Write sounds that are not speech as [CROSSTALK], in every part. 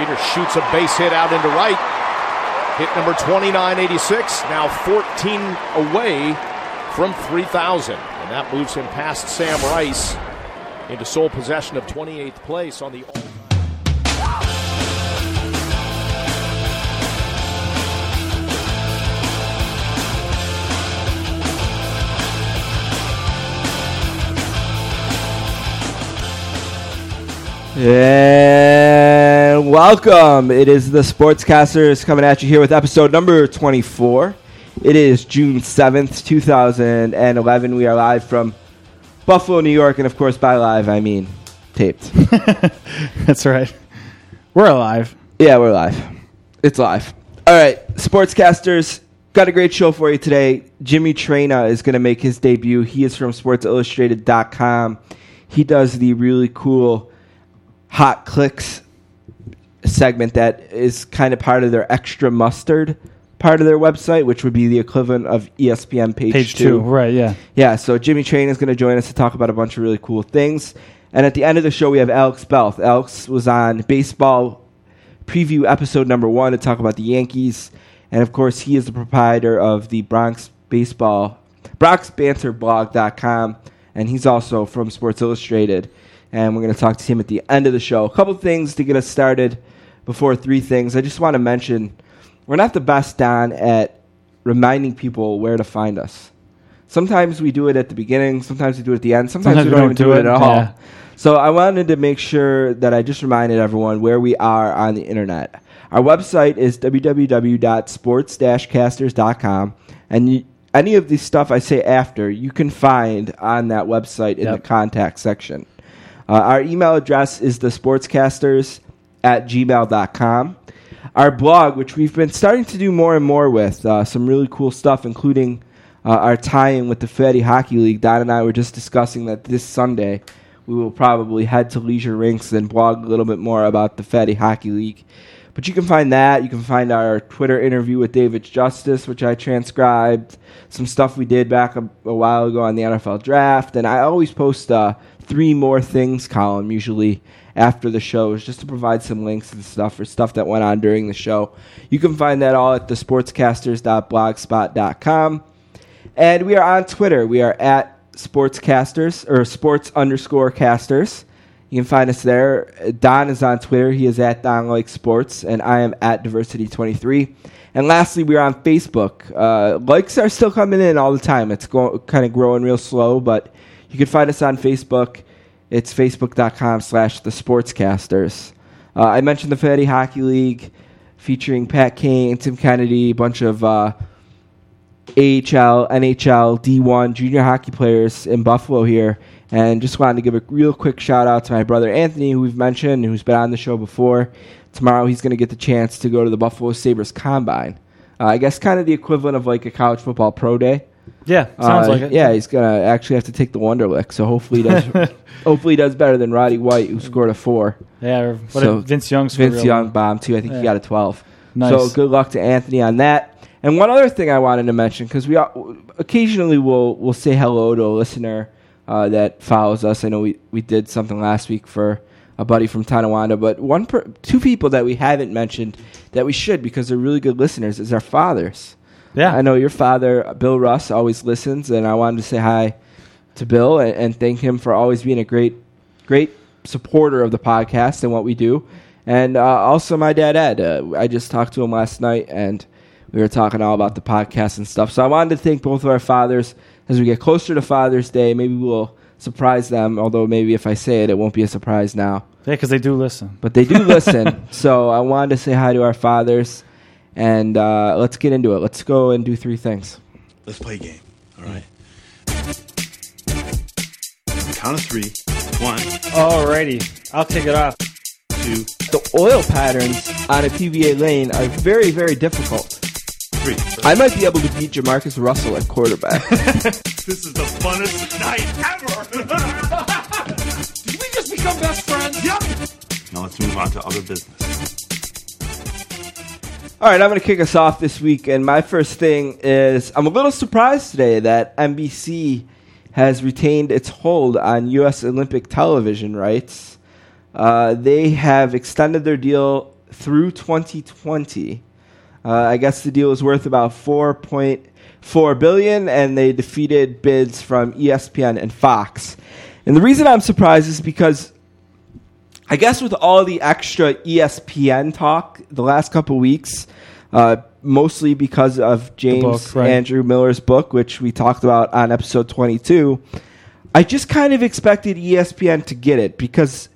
Jeter shoots a base hit out into right. Hit number 2986, now 14 away from 3,000. And that moves him past Sam Rice into sole possession of 28th place on the. And welcome. It is the Sportscasters coming at you here with episode number 24. It is June 7th, 2011. We are live from Buffalo, New York, and of course, by live, I mean taped. [LAUGHS] That's right. We're alive. Yeah, we're live. It's live. All right, Sportscasters, got a great show for you today. Jimmy Traina is going to make his debut. He is from SportsIllustrated.com. He does the really cool hot clicks segment that is kind of part of their extra mustard part of their website, which would be the equivalent of ESPN page, Page two. Right, yeah. Yeah, so Jimmy Train is going to join us to talk about a bunch of really cool things. And at the end of the show, we have Alex Belth. Alex was on baseball preview episode number one to talk about the Yankees. And of course, he is the proprietor of the Bronx Baseball, BronxBanterBlog.com. And he's also from Sports Illustrated. And we're going to talk to him at the end of the show. A couple things to get us started before three things. I just want to mention we're not the best, Don, at reminding people where to find us. Sometimes we do it at the beginning, sometimes we do it at the end, sometimes, we don't, even do it, at all. yeah. So I wanted to make sure that I just reminded everyone where we are on the internet. Our website is www.sports-casters.com, and you, any of the stuff I say after, you can find on that website in Yep. the contact section. Uh, our email address is the sportscasters at gmail.com. Our blog, which we've been starting to do more and more with, uh, some really cool stuff, including uh, our tie in with the Fatty Hockey League. Don and I were just discussing that this Sunday we will probably head to Leisure Rinks and blog a little bit more about the Fatty Hockey League. But you can find that. You can find our Twitter interview with David Justice, which I transcribed. Some stuff we did back a, a while ago on the NFL draft. And I always post a three more things column usually after the shows just to provide some links and stuff for stuff that went on during the show. You can find that all at the sportscasters.blogspot.com. And we are on Twitter. We are at sportscasters or sports underscore casters. You can find us there. Don is on Twitter. He is at Don Like Sports, and I am at Diversity23. And lastly, we are on Facebook. Uh, likes are still coming in all the time. It's go- kind of growing real slow, but you can find us on Facebook. It's facebook.com slash the sportscasters. Uh, I mentioned the Fatty Hockey League featuring Pat Kane, Tim Kennedy, a bunch of uh, AHL, NHL, D1 junior hockey players in Buffalo here. And just wanted to give a real quick shout out to my brother Anthony, who we've mentioned, who's been on the show before. Tomorrow he's going to get the chance to go to the Buffalo Sabres Combine. Uh, I guess kind of the equivalent of like a college football pro day. Yeah, sounds Uh, like it. Yeah, he's gonna actually have to take the Wonderlic, so hopefully he does. [LAUGHS] hopefully he does better than Roddy White, who scored a four. Yeah, or what So, Vince Young scored Vince real Young bombed too. I think he got a twelve. Nice. So good luck to Anthony on that. And one other thing I wanted to mention because we all- occasionally will will say hello to a listener uh, that follows us. I know we, we did something last week for a buddy from Tonawanda, but one per, two people that we haven't mentioned that we should because they're really good listeners is our fathers. Yeah. I know your father, Bill Russ, always listens, and I wanted to say hi to Bill and, and thank him for always being a great, great supporter of the podcast and what we do. And uh, also my dad Ed. Uh, I just talked to him last night, and we were talking all about the podcast and stuff. So I wanted to thank both of our fathers as we get closer to Father's Day. Maybe we'll surprise them. Although maybe if I say it, it won't be a surprise now. Yeah, because they do listen. But they do listen. [LAUGHS] so I wanted to say hi to our fathers, and uh, let's get into it. Let's go and do three things. Let's play a game. All right. Count of three. One, Alrighty, I'll take it off. two, The oil patterns on a PBA lane are very, very difficult. three. I might be able to beat Jamarcus Russell at quarterback. [LAUGHS] This is the funnest night ever. [LAUGHS] Did we just become best friends? yep. Now let's move on to other business. All right, I'm going to kick us off this week, and my first thing is I'm a little surprised today that NBC has retained its hold on U.S. Olympic television rights. Uh, they have extended their deal through 2020. Uh, I guess the deal is worth about 4.4 billion, and they defeated bids from ESPN and Fox. And the reason I'm surprised is because I guess with all the extra ESPN talk the last couple weeks, uh, mostly because of James book, right. Andrew Miller's book, which we talked about on episode 22, I just kind of expected ESPN to get it because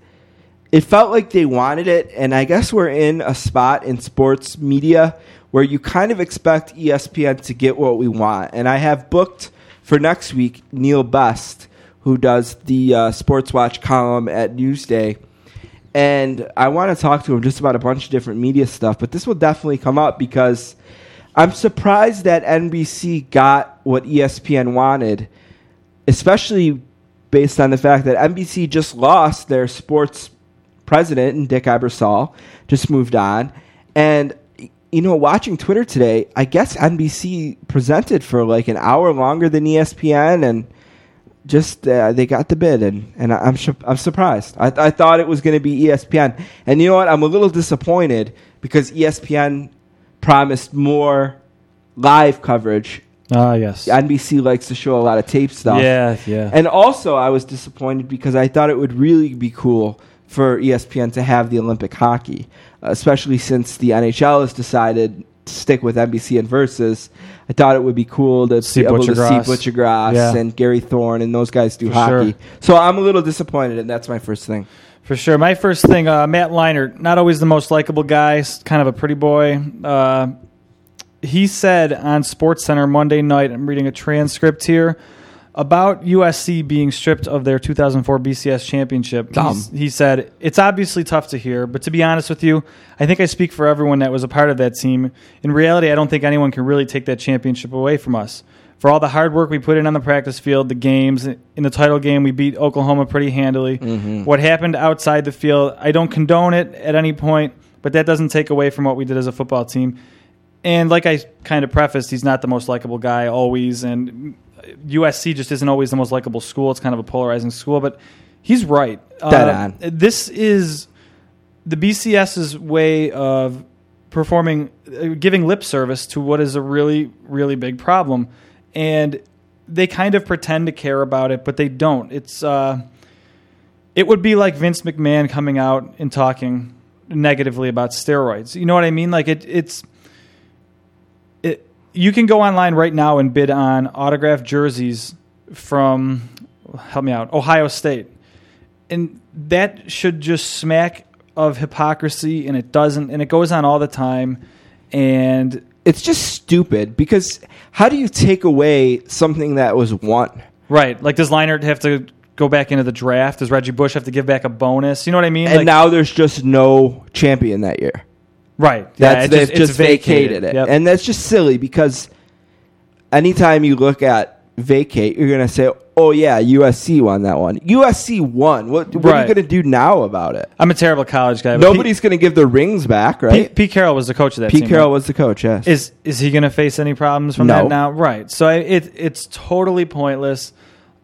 it felt like they wanted it. And I guess we're in a spot in sports media where you kind of expect ESPN to get what we want. And I have booked for next week Neil Best, who does the uh, Sports Watch column at Newsday and I want to talk to him just about a bunch of different media stuff. But this will definitely come up because I'm surprised that NBC got what ESPN wanted, especially based on the fact that NBC just lost their sports president and Dick Ebersol, just moved on, and you know, watching Twitter today, I guess NBC presented for like an hour longer than ESPN and just uh, they got the bid and and I- I'm su- I'm surprised. I, I thought it was going to be ESPN, and you know what? I'm a little disappointed because ESPN promised more live coverage. Ah, yes. NBC likes to show a lot of tape stuff. Yeah, yeah. And also, I was disappointed because I thought it would really be cool for ESPN to have the Olympic hockey, especially since the NHL has decided stick with NBC and Versus. I thought it would be cool to See be able to see Butchergrass Yeah. and Gary Thorne and those guys do For hockey. sure. So I'm a little disappointed, and that's my first thing. For sure. My first thing, uh, Matt Leinart, not always the most likable guy, kind of a pretty boy. Uh, he said on Sports Center Monday night, I'm reading a transcript here, about USC being stripped of their 2004 BCS championship. He said, It's obviously tough to hear, but to be honest with you, I think I speak for everyone that was a part of that team. In reality, I don't think anyone can really take that championship away from us. For all the hard work we put in on the practice field, the games, in the title game, we beat Oklahoma pretty handily. Mm-hmm. What happened outside the field, I don't condone it at any point, but that doesn't take away from what we did as a football team. And like I kind of prefaced, he's not the most likable guy always, and USC just isn't always the most likable school. It's kind of a polarizing school, but he's right. Dead Uh, on. This is the BCS's way of performing, uh, giving lip service to what is a really, really big problem, and they kind of pretend to care about it, but they don't. It's uh, it would be like Vince McMahon coming out and talking negatively about steroids. You know what I mean? Like it, it's it. You can go online right now and bid on autographed jerseys from help me out, Ohio State, and that should just smack of hypocrisy, and it doesn't, and it goes on all the time, and It's just stupid because how do you take away something that was won? right, like does Leinart have to go back into the draft? Does Reggie Bush have to give back a bonus? You know what I mean? And Like- now there's just no champion that year. Right? That's they've it's just, vacated, it, Yep. and that's just silly because anytime you look at vacate, you're gonna say, "Oh yeah, USC won that one. USC won. What, what are you gonna do now about it? I'm a terrible college guy. Nobody's gonna give the rings back, right?" Pete, Pete Carroll was the coach of that Pete team. Carroll right? was the coach. Yes. Is is he going to face any problems from No. that now? Right. So I, it it's totally pointless.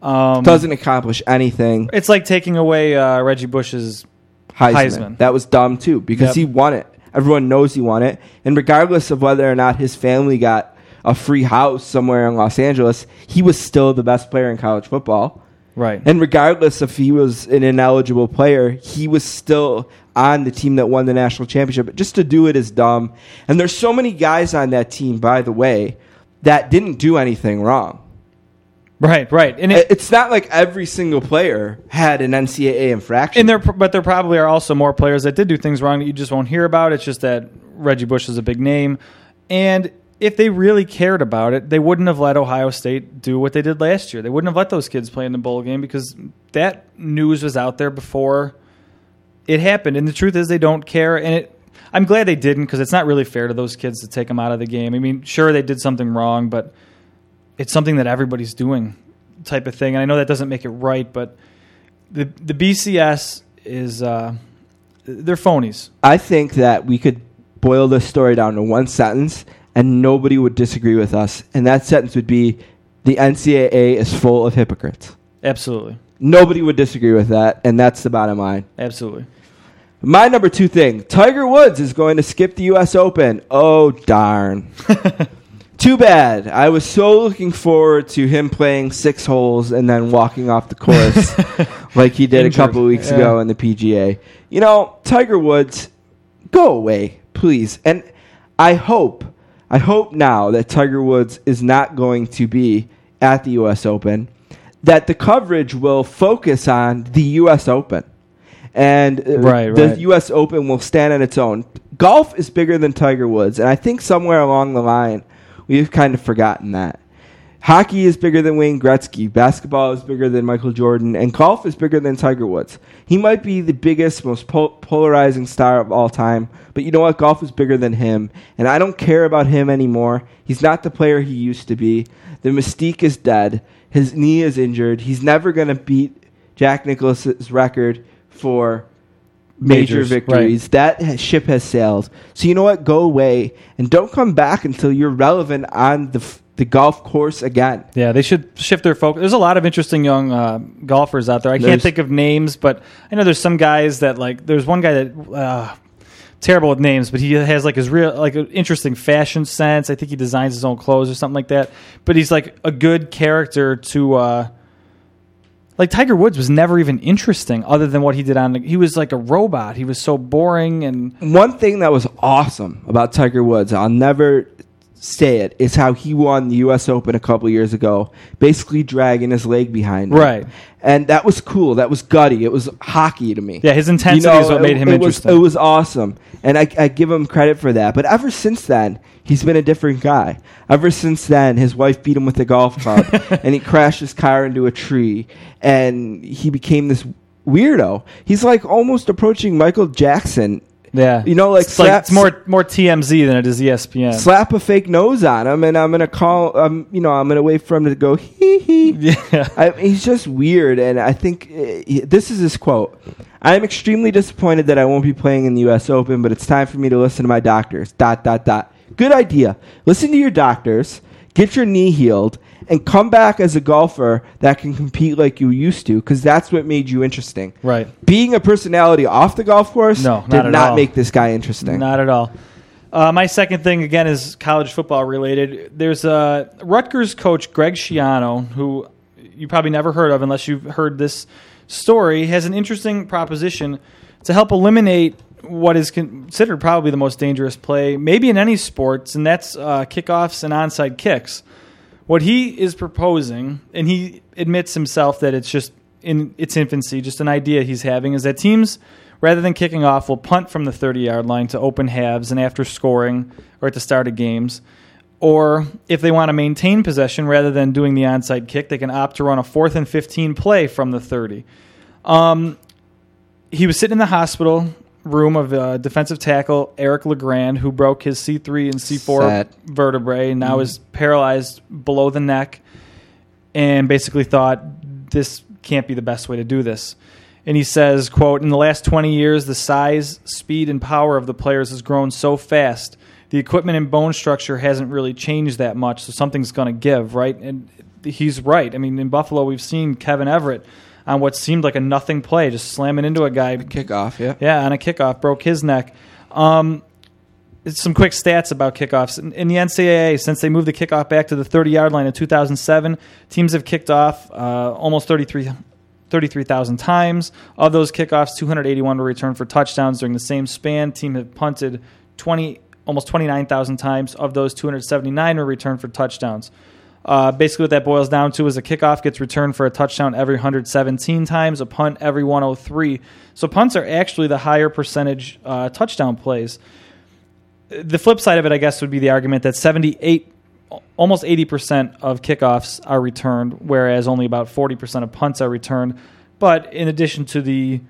Um, doesn't accomplish anything. it's like taking away uh, Reggie Bush's Heisman. Heisman. That was dumb too because Yep. he won it. Everyone knows he won it, and regardless of whether or not his family got a free house somewhere in Los Angeles, he was still the best player in college football. right. And regardless if he was an ineligible player, he was still on the team that won the national championship. But Just to do it is dumb. And there's so many guys on that team, by the way, that didn't do anything wrong. Right. Right. And it, It's not like every single player had an NCAA infraction. and there but there probably are also more players that did do things wrong that you just won't hear about. It's just that Reggie Bush is a big name, and if they really cared about it, they wouldn't have let Ohio State do what they did last year. They wouldn't have let those kids play in the bowl game because that news was out there before it happened. And the truth is, they don't care. And it, I'm glad they didn't because it's not really fair to those kids to take them out of the game. I mean, sure they did something wrong, but it's something that everybody's doing, type of thing. And I know that doesn't make it right, but the the BCS is uh, they're phonies. I think that we could boil this story down to one sentence and nobody would disagree with us. And that sentence would be the NCAA is full of hypocrites. Absolutely, Nobody would disagree with that, and that's the bottom line. absolutely. My number two thing Tiger Woods is going to skip the U.S. Open. Oh, darn. [LAUGHS] Too bad. I was so looking forward to him playing six holes and then walking off the course [LAUGHS] like he did Injured. a couple weeks Yeah. ago in the PGA. You know, Tiger Woods, go away, please. And I hope, I hope now that Tiger Woods is not going to be at the U.S. Open, that the coverage will focus on the U.S. Open. And uh, Right, the right. U.S. Open will stand on its own. Golf is bigger than Tiger Woods, and I think somewhere along the line, we've kind of forgotten that. Hockey is bigger than Wayne Gretzky. Basketball is bigger than Michael Jordan, and golf is bigger than Tiger Woods. He might be the biggest, most pol- polarizing star of all time, but you know what? Golf is bigger than him, and I don't care about him anymore. He's not the player he used to be. The mystique is dead. His knee is injured. He's never going to beat Jack Nicklaus's record for major Majors, victories. That ha- ship has sailed. So you know what? Go away and don't come back until you're relevant on the f- the golf course again. Yeah, they should shift their focus. There's a lot of interesting young uh, golfers out there. I can't think of names, but I know there's some guys that like. There's one guy that uh, terrible with names, but he has like his real like an interesting fashion sense. I think he designs his own clothes or something like that. But he's like a good character to. Uh, like Tiger Woods was never even interesting, other than what he did on. The, he was like a robot. He was so boring and One thing that was awesome about Tiger Woods, I'll never say it, is how he won the U.S. Open a couple years ago, basically dragging his leg behind him. Right. And that was cool. That was gutty. It was hockey to me. Yeah, his intensity you know, is what made him it interesting. Was, it was awesome. And I, I give him credit for that. But ever since then, he's been a different guy. Ever since then, his wife beat him with a golf club, [LAUGHS] and he crashed his car into a tree, and he became this weirdo. He's like almost approaching Michael Jackson. Yeah, You know, like it's, like, it's more more TMZ than it is ESPN. Slap a fake nose on him, and I'm gonna call. Um, you know, I'm gonna wait for him to go hee hee. yeah. I, he's just weird, and I think uh, he- this is his quote. I am extremely disappointed that I won't be playing in the U.S. Open, but it's time for me to listen to my doctors. Dot dot dot. Good idea. Listen to your doctors. Get your knee healed, and come back as a golfer that can compete like you used to, because that's what made you interesting. Right. Being a personality off the golf course No, not did at not all. make this guy interesting. Not at all. Uh, my second thing again is college football related. There's a Rutgers coach Greg Schiano, who you probably never heard of unless you've heard this story, has an interesting proposition to help eliminate what is considered probably the most dangerous play, maybe in any sports, and that's uh, kickoffs and onside kicks. What he is proposing, and he admits himself that it's just in its infancy, just an idea he's having, is that teams, rather than kicking off, will punt from the 30 yard line to open halves and after scoring or at the start of games. Or if they want to maintain possession rather than doing the onside kick, they can opt to run a fourth and 15 play from the 30. Um, he was sitting in the hospital room of uh, defensive tackle Eric Legrand, who broke his C3 and C4 Sad. vertebrae and now is paralyzed below the neck and basically thought this can't be the best way to do this. And he says, quote, in the last 20 years, the size, speed, and power of the players has grown so fast. The equipment and bone structure hasn't really changed that much, so something's going to give, right? And he's right. I mean, in Buffalo, we've seen Kevin Everett on what seemed like a nothing play, just slamming into a guy Kickoff, yeah. yeah, on a kickoff, broke his neck. Um, some quick stats about kickoffs. In, in the NCAA, since they moved the kickoff back to the 30 yard line in 2007, teams have kicked off uh, almost 33 33,000 times. Of those kickoffs, 281 were returned for touchdowns during the same span. Team have punted 20, almost 29,000 times. Of those, 279 were returned for touchdowns. Uh, basically, what that boils down to is a kickoff gets returned for a touchdown every 117 times, a punt every 103. So punts are actually the higher percentage uh, touchdown plays. The flip side of it, I guess, would be the argument that 78, almost 80% of kickoffs are returned, whereas only about 40% of punts are returned. But in addition to the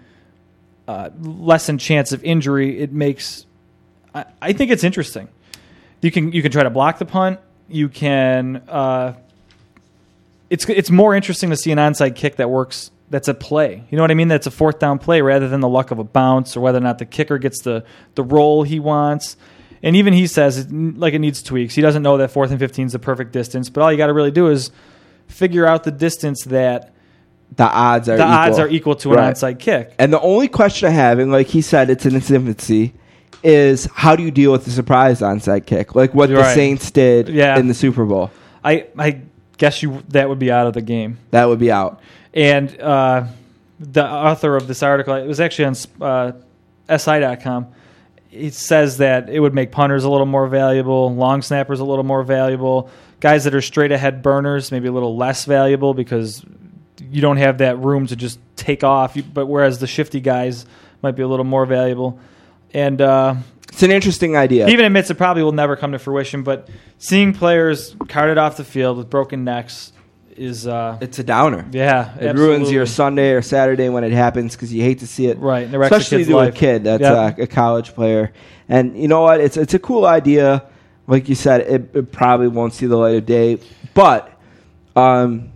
uh, lessened chance of injury, it makes I, I think it's interesting. You can you can try to block the punt. You can. Uh, it's it's more interesting to see an onside kick that works. That's a play. You know what I mean? That's a fourth down play rather than the luck of a bounce or whether or not the kicker gets the the roll he wants. And even he says it, like it needs tweaks. He doesn't know that fourth and fifteen is the perfect distance, but all you got to really do is figure out the distance that the odds are the equal. odds are equal to an Right. onside kick. And the only question I have, and like he said, it's in its infancy, is how do you deal with the surprise onside kick, like what the Right. Saints did Yeah. in the Super Bowl? I I guess you that would be out of the game. That would be out. And uh, the author of this article, it was actually on uh, SI.com. It says that it would make punters a little more valuable, long snappers a little more valuable, guys that are straight ahead burners maybe a little less valuable because you don't have that room to just take off. You- But whereas the shifty guys might be a little more valuable, and uh, It's an interesting idea. he even admits it probably will never come to fruition. But seeing players carted off the field with broken necks is, uh, it's a downer. yeah, It ruins your Sunday or Saturday when it happens because you hate to see it. Right, and it wrecks a Especially to a kid that's Yep. uh, a college player. And you know what? It's it's a cool idea. Like you said, it, it probably won't see the light of day, but um,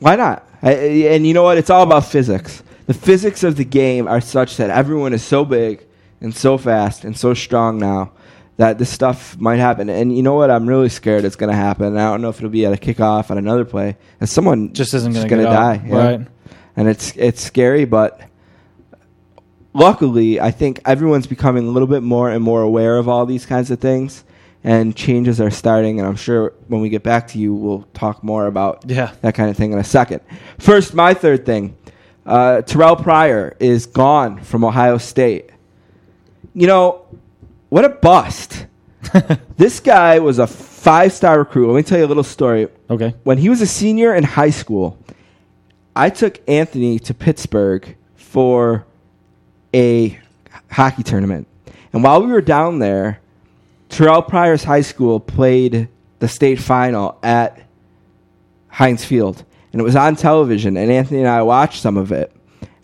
why not? I- and you know what? It's all about physics. The physics of the game are such that everyone is so big and so fast and so strong now that this stuff might happen. And you know what? I'm really scared it's going to happen. I don't know if it'll be at a kickoff at another play. And someone just isn't going to die. yeah. Right. And it's it's scary, but luckily, I think everyone's becoming a little bit more and more aware of all these kinds of things, and changes are starting. And I'm sure when we get back to you, we'll talk more about Yeah. that kind of thing in a second. First, my third thing uh, Terrell Pryor is gone from Ohio State. You know, what a bust. [LAUGHS] this guy was a five star recruit. Let me tell you a little story. Okay. When he was a senior in high school, I took Anthony to Pittsburgh for a hockey tournament. And while we were down there, Terrell Pryor's high school played the state final at Heinz Field. And it was on television, and Anthony and I watched some of it.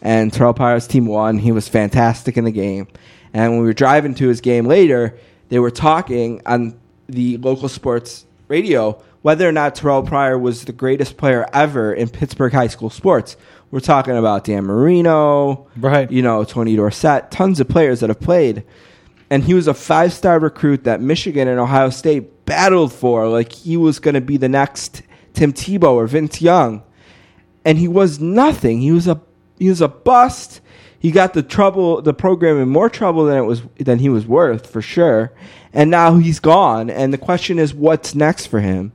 And Terrell Pryor's team won. He was fantastic in the game. And when we were driving to his game later, they were talking on the local sports radio whether or not Terrell Pryor was the greatest player ever in Pittsburgh high school sports. We're talking about Dan Marino, Right. you know, Tony Dorsett, tons of players that have played. And he was a five star recruit that Michigan and Ohio State battled for. Like he was going to be the next Tim Tebow or Vince Young. And he was nothing. He was a he was a bust. He got the trouble the program in more trouble than it was than he was worth for sure. And now he's gone. And the question is what's next for him?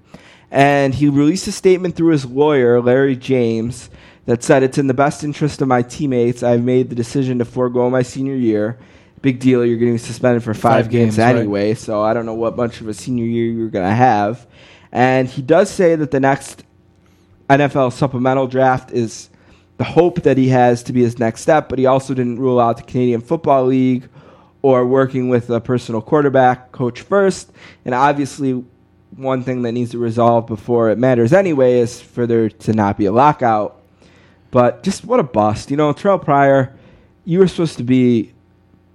And he released a statement through his lawyer, Larry James, that said, It's in the best interest of my teammates. I've made the decision to forego my senior year. Big deal. You're getting suspended for five, Five games, games, right. anyway, so I don't know what much of a senior year you're going to have. And he does say that the next NFL supplemental draft is the hope that he has to be his next step, but he also didn't rule out the Canadian Football League or working with a personal quarterback coach first. And obviously, one thing that needs to resolve before it matters anyway is for there to not be a lockout. But just what a bust. You know, Terrell Pryor, you were supposed to be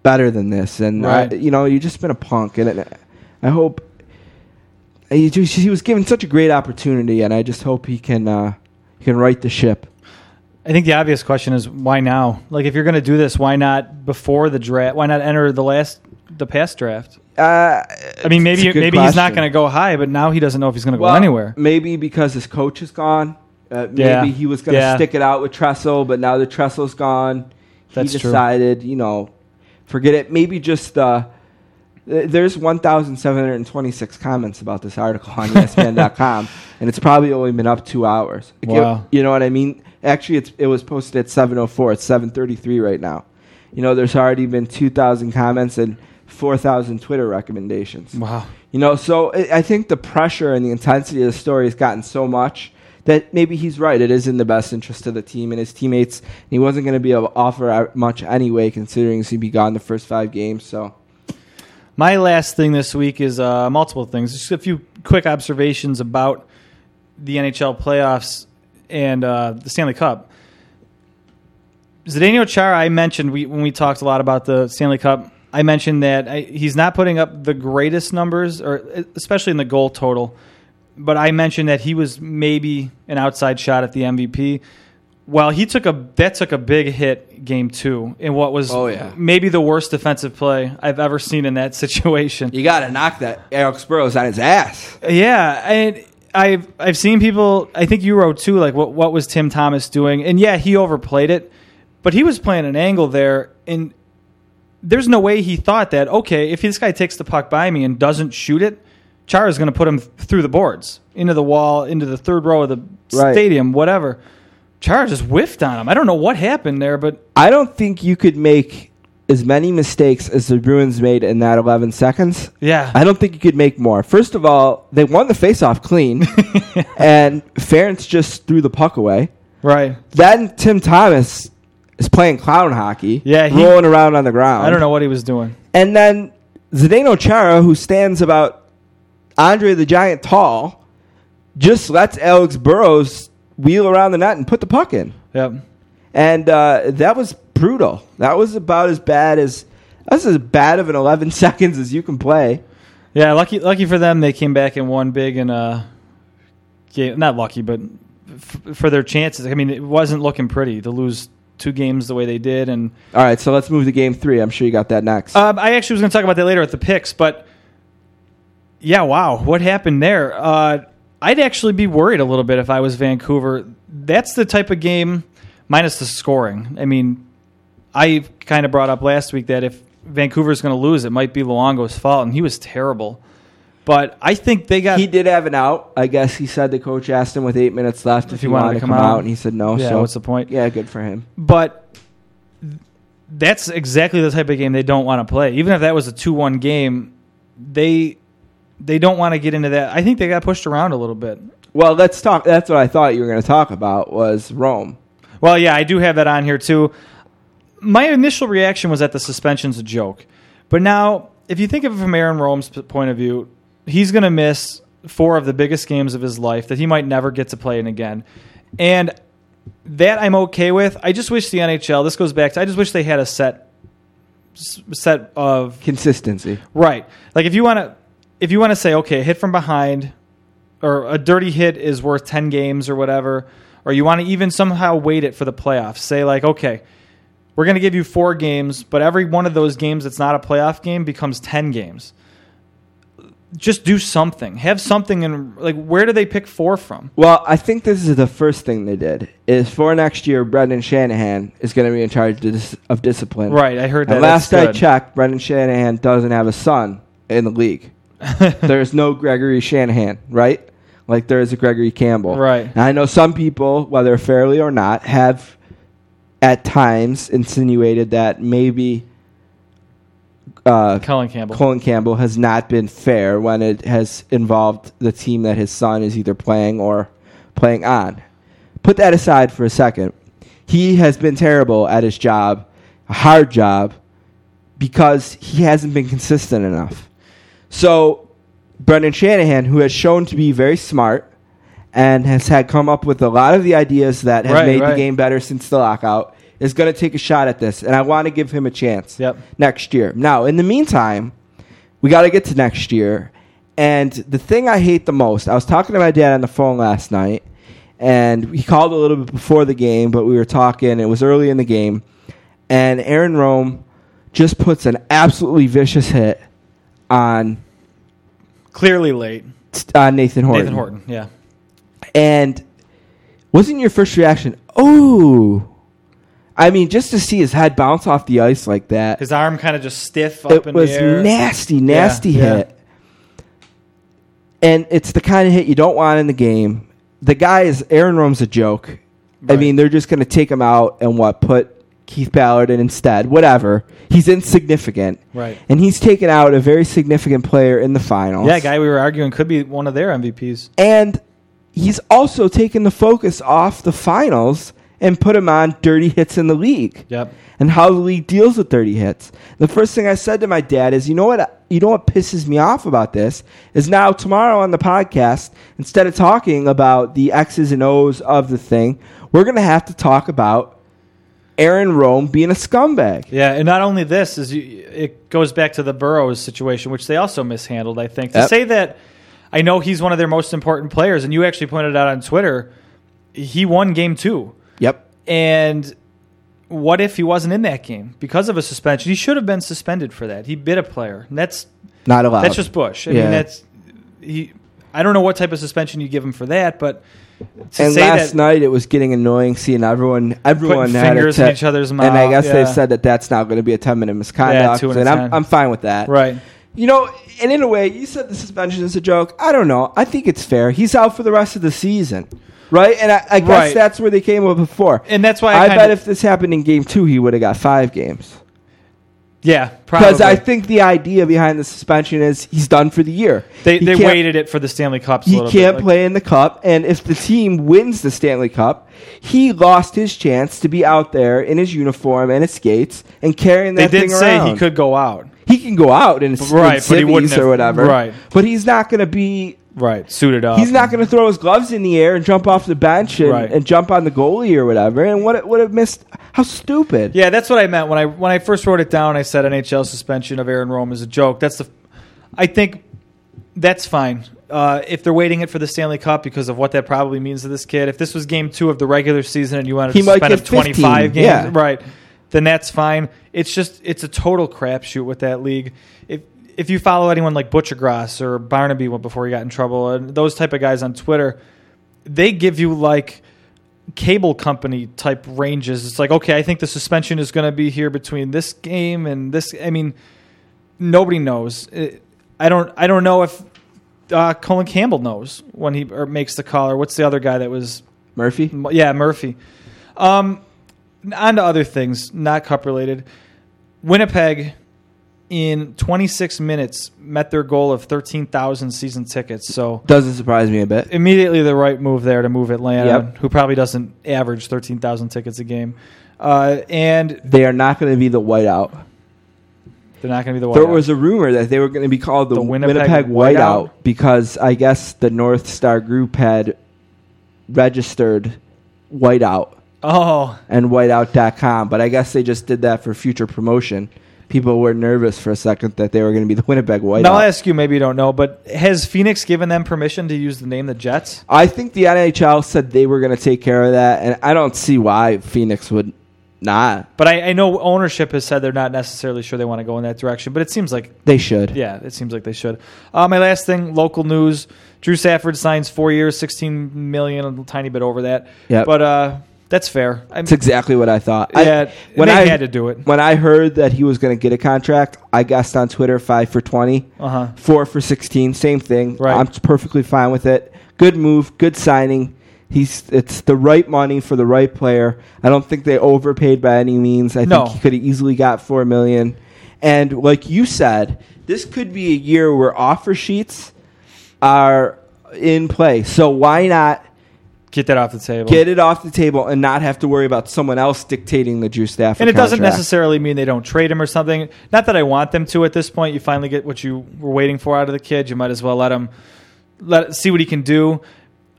better than this. And, Right. uh, you know, you've just been a punk. And it, I hope. He, he was given such a great opportunity, and I just hope he can uh, he can right the ship. I think the obvious question is why now? Like, if you're going to do this, why not before the draft? Why not enter the last, the past draft? Uh, I mean, maybe it's a good maybe he's not going to go high, but now he doesn't know if he's going to go anywhere. Maybe because his coach is gone. Uh, Yeah. Maybe he was going to Yeah. stick it out with Tressel, but now that Tressel's gone, That's he true. decided, you know, forget it. Maybe just uh, there's 1,726 comments about this article on ESPN.com, [LAUGHS] and it's probably only been up two hours. Wow. You know what I mean? Actually, it's, it was posted at 7:04. It's 7:33 right now. You know, there's already been 2,000 comments and 4,000 Twitter recommendations. Wow. You know, so I I think the pressure and the intensity of the story has gotten so much that maybe he's right. It is in the best interest of the team and his teammates. And he wasn't going to be able to offer much anyway, considering he'd be gone the first five games. So My last thing this week is uh, multiple things. Just a few quick observations about the NHL playoffs and uh, the Stanley Cup. Zdeno Chara, I mentioned we, when we talked a lot about the Stanley Cup. I mentioned that I, he's not putting up the greatest numbers, or especially in the goal total. But I mentioned that he was maybe an outside shot at the MVP. Well, he took a that took a big hit game two in what was Oh, yeah. maybe the worst defensive play I've ever seen in that [LAUGHS] situation. you got to knock that Alex Burrows on his ass. Yeah, and I've I've seen people. I think you wrote too. Like, what what was Tim Thomas doing? And yeah, he overplayed it, but he was playing an angle there, and there's no way he thought that. Okay, if this guy takes the puck by me and doesn't shoot it, Chara's going to put him through the boards, into the wall, into the third row of the Right. stadium, whatever. Chara just whiffed on him. I don't know what happened there, but I don't think you could make as many mistakes as the Bruins made in that 11 seconds. yeah, I don't think you could make more. First of all, they won the faceoff clean, [LAUGHS] and Ference just threw the puck away. right. Then Tim Thomas is playing clown hockey, Yeah, he- rolling around on the ground. I don't know what he was doing. And then Zdeno Chara, who stands about Andre the Giant tall, just lets Alex Burrows wheel around the net and put the puck in. Yep. And uh, that was brutal. That was about as bad as that's as bad of an 11 [LAUGHS] seconds as you can play. Yeah, lucky lucky for them, they came back and won big and uh, game. Not lucky, but f- for their chances. I mean, it wasn't looking pretty to lose two games the way they did. And All right, so let's move to game three. I'm sure you got that next. um, I actually was going to talk about that later at the picks, but yeah, wow, what happened there? Uh, I'd actually be worried a little bit if I was Vancouver. That's the type of game, minus the scoring. I mean, I kind of brought up last week that if Vancouver's going to lose, it might be Luongo's fault, and he was terrible. But I think they got he did have an out. I guess he said the coach asked him with eight minutes left if, he wanted, to come, out. and he said no. Yeah, so what's the point? Yeah, good for him. but that's exactly the type of game they don't want to play. Even if that was a two-one game, they they don't want to get into that. I think they got pushed around a little bit. Well, let's talk. That's what I thought you were going to talk about was Rome. Well, yeah, I do have that on here too. My initial reaction was that the suspension's a joke, but now if you think of it from Aaron Rome's point of view, he's going to miss four of the biggest games of his life that he might never get to play in again, and that I'm okay with. I just wish the NHL. This goes back to I just wish they had a set set of Consistency. Right. Like if you want to if you want to say okay, a hit from behind or a dirty hit is worth 10 games or whatever, or you want to even somehow weight it for the playoffs. Say like, okay, we're going to give you 4 games, but every one of those games that's not a playoff game becomes 10 games. Just do something. Have something in like where do they pick 4 from? Well, I think this is the first thing they did. Is for next year, Brendan Shanahan is going to be in charge of, dis- of discipline. Right, I heard that. And last I checked, Brendan Shanahan doesn't have a son in the league. [LAUGHS] There's no Gregory Shanahan, right? Like there is a Gregory Campbell. Right. And I know some people, whether fairly or not, have at times insinuated that maybe uh, Colin Campbell. Colin Campbell has not been fair when it has involved the team that his son is either playing or playing on. Put that aside for a second. He has been terrible at his job, a hard job, because he hasn't been consistent enough. So, Brendan Shanahan, who has shown to be very smart and has had come up with a lot of the ideas that have Right, made right. the game better since the lockout, is going to take a shot at this, and I want to give him a chance Yep. next year. Now, in the meantime, we got to get to next year. And the thing I hate the most, I was talking to my dad on the phone last night, and he called a little bit before the game, but we were talking. It was early in the game, and Aaron Rome just puts an absolutely vicious hit on Clearly late. on uh, Nathan Horton. Nathan Horton. Yeah. And wasn't your first reaction, oh? I mean, just to see his head bounce off the ice like that. His arm kind of just stiff up it in was nasty, nasty yeah. hit. And it's the kind of hit you don't want in the game. The guy is Aaron Rome's a joke. I mean, they're just going to take him out and what put Keith Ballard in instead. Whatever. He's insignificant, Right. and he's taken out a very significant player in the finals. Yeah, guy we were arguing could be one of their MVPs. and he's also taken the focus off the finals and put him on dirty hits in the league Yep. and how the league deals with 30 hits. The first thing I said to my dad is, you know what? Uh, you know what pisses me off about this is now tomorrow on the podcast, instead of talking about the X's and O's of the thing, we're going to have to talk about Aaron Rome being a scumbag. Yeah, and not only this is you, it goes back to the Burrows situation, which they also mishandled. I think to Yep. say that I know he's one of their most important players, and you actually pointed out on Twitter he won game two, Yep. and what if he wasn't in that game because of a suspension? He should have been suspended for that. He bit a player. And that's Not allowed. that's just Bush. I Yeah. mean, that's he. I don't know what type of suspension you give him for that, but to and last night it was getting annoying seeing everyone everyone had fingers te- in each other's mouth, and I guess yeah. they've said that that's now going to be a 10 minute misconduct two and and I'm, 10. I'm fine with that right? You know and in a way you said the suspension is a joke. I don't know. I think it's fair. He's out for the rest of the season right? And I, I guess Right. that's where they came up before. And that's why I, I, kinda, bet if this happened in game two he would have got five games yeah, because. I think the idea behind the suspension is he's done for the year they He they can't- it for the Stanley Cup. he can't bit. like- play in the cup, and if the team wins the Stanley Cup, he lost his chance to be out there in his uniform and his skates and carrying that. They did thing say around. he could go out. He can go out in, Right, in civvies or whatever. right. but he's not going to be. Right, suited up. He's not going to throw his gloves in the air and jump off the bench and, Right. and jump on the goalie or whatever. And what would have missed? How stupid! Yeah, that's what I meant when I when I first wrote it down. I said NHL suspension of Aaron Rome is a joke. That's the. I think that's fine. Uh, if they're waiting it for the Stanley Cup because of what that probably means to this kid. If this was Game Two of the regular season and you wanted He to might suspend get him twenty five 15, games, yeah. right? Then that's fine. It's just it's a total crapshoot with that league. If if you follow anyone like Butchergrass or Barnaby before he got in trouble and those type of guys on Twitter, they give you like cable company type ranges. It's like, okay, I think the suspension is going to be here between this game and this. I mean, nobody knows. It, I don't. I don't know if uh, Colin Campbell knows when he or makes the call, or what's the other guy that was? Murphy. Yeah, Murphy. Um, on to other things, not cup related. Winnipeg, in 26 minutes, met their goal of 13,000 season tickets. So Doesn't surprise me a bit. immediately the right move there to move Atlanta, Yep. who probably doesn't average 13,000 tickets a game. Uh, and They are not going to be the whiteout. they're not going to be the whiteout. There was a rumor that they were going to be called the, The Winnipeg, Winnipeg Whiteout Whiteout? because I guess the North Star Group had registered Whiteout oh, and Whiteout.com, but I guess they just did that for future promotion. People were nervous for a second that they were going to be the [LAUGHS] Winnipeg Whiteout. now I'll ask you, maybe you don't know, but has Phoenix given them permission to use the name the Jets? I think the NHL said they were going to take care of that, and I don't see why Phoenix would not. But I, I know ownership has said they're not necessarily sure they want to go in that direction, but it seems like They should. Yeah, it seems like they should. Uh, my last thing, local news: Drew Stafford signs four years, sixteen million, a tiny bit over that. Yeah, but uh, that's fair. I That's exactly what I thought. I- yeah, when they I had to do it. when I heard that he was going to get a contract, I guessed on Twitter five for twenty. Uh huh. four for 16 same thing Right. i'm perfectly fine with it good move good signing he's it's the right money for the right player i don't think they overpaid by any means i No. think he could have easily got four million and like you said this could be a year where offer sheets are in play so why not Get that off the table. get it off the table and not have to worry about someone else dictating the Drew Stafford and it doesn't contract. necessarily mean they don't trade him or something. Not that I want them to at this point. You finally get what you were waiting for out of the kid. You might as well let him let see what he can do.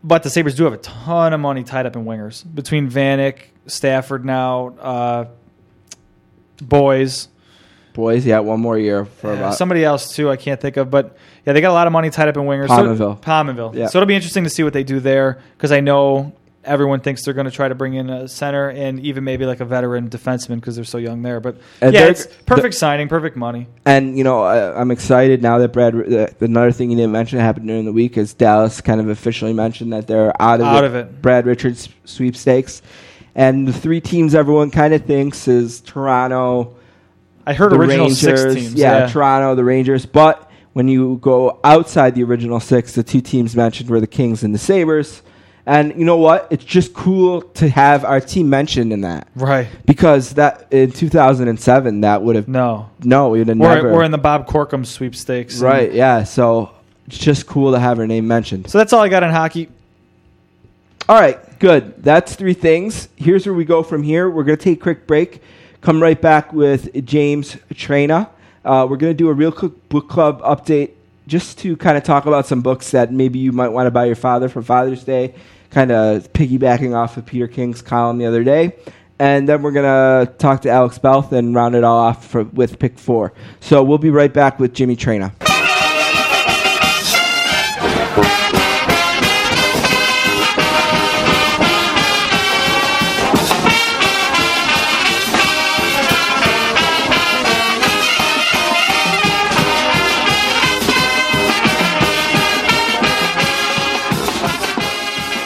But the Sabres do have a ton of money tied up in wingers between Vanek, Stafford now, uh, Boyes. Boys yeah one more year for Yeah, about somebody else too. I can't think of, but yeah, they got a lot of money tied up in wingers. Pominville. So, Pominville. Yeah. So it'll be interesting to see what they do there because I know everyone thinks they're going to try to bring in a center and even maybe like a veteran defenseman because they're so young there. But And yeah, it's perfect signing, perfect money. And you know, I, I'm excited now that Brad. Uh, another thing you didn't mention that happened during the week is Dallas kind of officially mentioned that they're out of Out it. of it. Brad Richards sweepstakes, and the three teams everyone kind of thinks is Toronto, I heard the original Rangers, six teams. yeah, Toronto, the Rangers. But when you go outside the original six, the two teams mentioned were the Kings and the Sabres. And you know what? It's just cool to have our team mentioned in that right. because that in 2007 that would have No, no, we would have we're, never we're in the Bob Corkum sweepstakes. Right, yeah. So it's just cool to have her name mentioned. So that's all I got on hockey. All right, good. That's three things. Here's where we go from here. We're going to take a quick break. Come right back with James Traina. Uh, we're going to do a real quick book club update just to kind of talk about some books that maybe you might want to buy your father for Father's Day, kind of piggybacking off of Peter King's column the other day. And then we're going to talk to Alex Belth and round it all off for, with pick four. So we'll be right back with Jimmy Traina.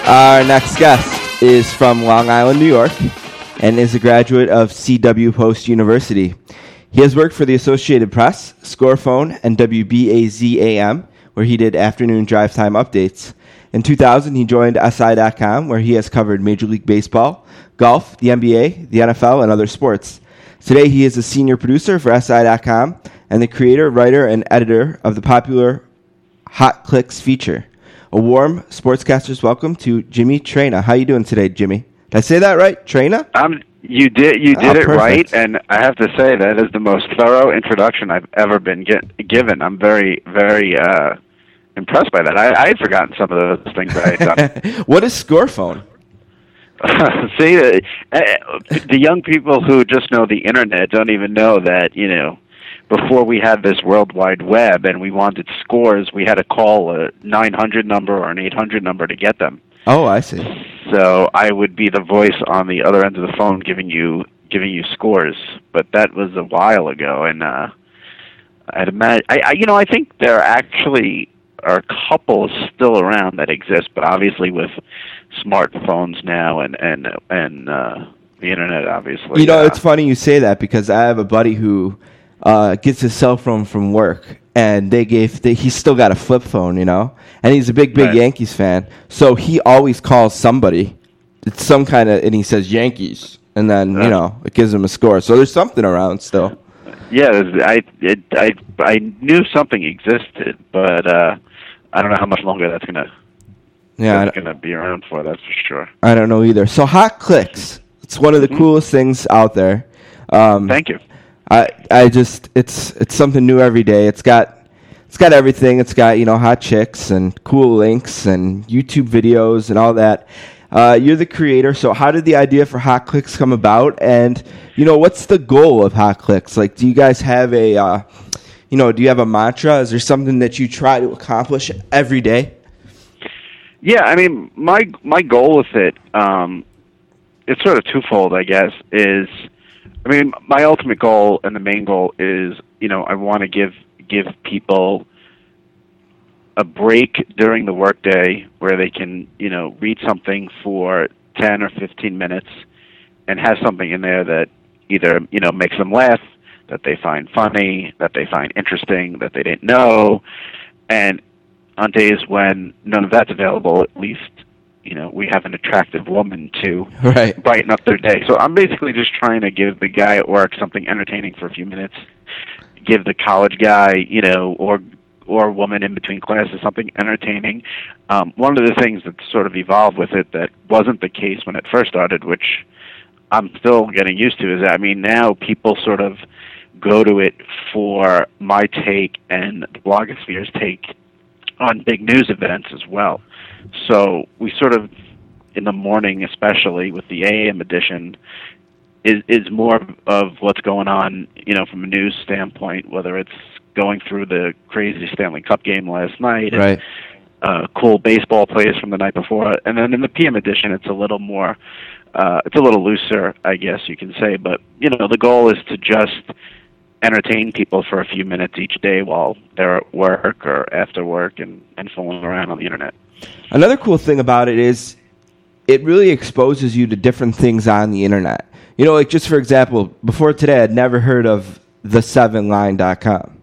Our next guest is from Long Island, New York, and is a graduate of CW Post University. He has worked for the Associated Press, Scorephone, and WBAZ-AM, where he did afternoon drive time updates. In 2000, he joined SI.com, where he has covered Major League Baseball, golf, the NBA, the NFL, and other sports. Today, he is a senior producer for SI.com and the creator, writer, and editor of the popular Hot Clicks feature. A warm sportscaster's welcome to Jimmy Traina. How you doing today, Jimmy? Did I say that right? Traina? Um, you did you Oh, did it perfect. right, and I have to say that is the most thorough introduction I've ever been get, given. I'm very very uh, impressed by that. I, I had forgotten some of those things that I had done. [LAUGHS] what is Scorephone? [LAUGHS] See, uh, uh, the young people who just know the internet don't even know that you know. Before we had this World Wide Web and we wanted scores, we had to call a 900 number or an 800 number to get them. Oh, I see. So I would be the voice on the other end of the phone giving you giving you scores. But that was a while ago, and uh, I'd imagine. I, I you know I think there actually are a couple still around that exist, but obviously with smartphones now and and and uh, the internet, obviously. You know, uh, it's funny you say that because I have a buddy who uh, gets his cell phone from work, and they gave they, he's still got a flip phone, you know, and he's a big big Right. Yankees fan, so he always calls somebody. It's some kind of, and he says Yankees, and then you know it gives him a score. So there's something around still. Yeah, I it, I I knew something existed, but uh, I don't know how much longer that's gonna Yeah, that's gonna be around for. That's for sure. I don't know either. So hot clicks, it's one of the coolest things out there. Um, Thank you. I I just it's it's something new every day. It's got it's got everything. It's got you know hot chicks and cool links and YouTube videos and all that. Uh, you're the creator, so how did the idea for Hot Clicks come about? And you know what's the goal of Hot Clicks? Like, do you guys have a uh, you know do you have a mantra? Is there something that you try to accomplish every day? Yeah, I mean, my my goal with it, um, it's sort of twofold, I guess. Is I mean, my ultimate goal and the main goal is, you know, I want to give give people a break during the workday where they can, you know, read something for ten or fifteen minutes and have something in there that either you know makes them laugh, that they find funny, that they find interesting, that they didn't know, and on days when none of that's available, at least you know we have an attractive woman to [LAUGHS] Right. brighten up their day. So I'm basically just trying to give the guy at work something entertaining for a few minutes, give the college guy, you know, or or woman in between classes something entertaining. Um, one of the things that sort of evolved with it that wasn't the case when it first started, which I'm still getting used to, is that, I mean now people sort of go to it for my take and the blogosphere's take on big news events as well. So we sort of, in the morning, especially with the AM edition, is is more of what's going on, you know, from a news standpoint. Whether it's going through the crazy Stanley Cup game last night, and, Right. uh, cool baseball plays from the night before, and then in the PM edition, it's a little more, uh, it's a little looser, I guess you can say. But you know, the goal is to just entertain people for a few minutes each day while they're at work or after work and and fooling around on the internet. Another cool thing about it is it really exposes you to different things on the internet. You know, like just for example, before today, I'd never heard of the7line.com.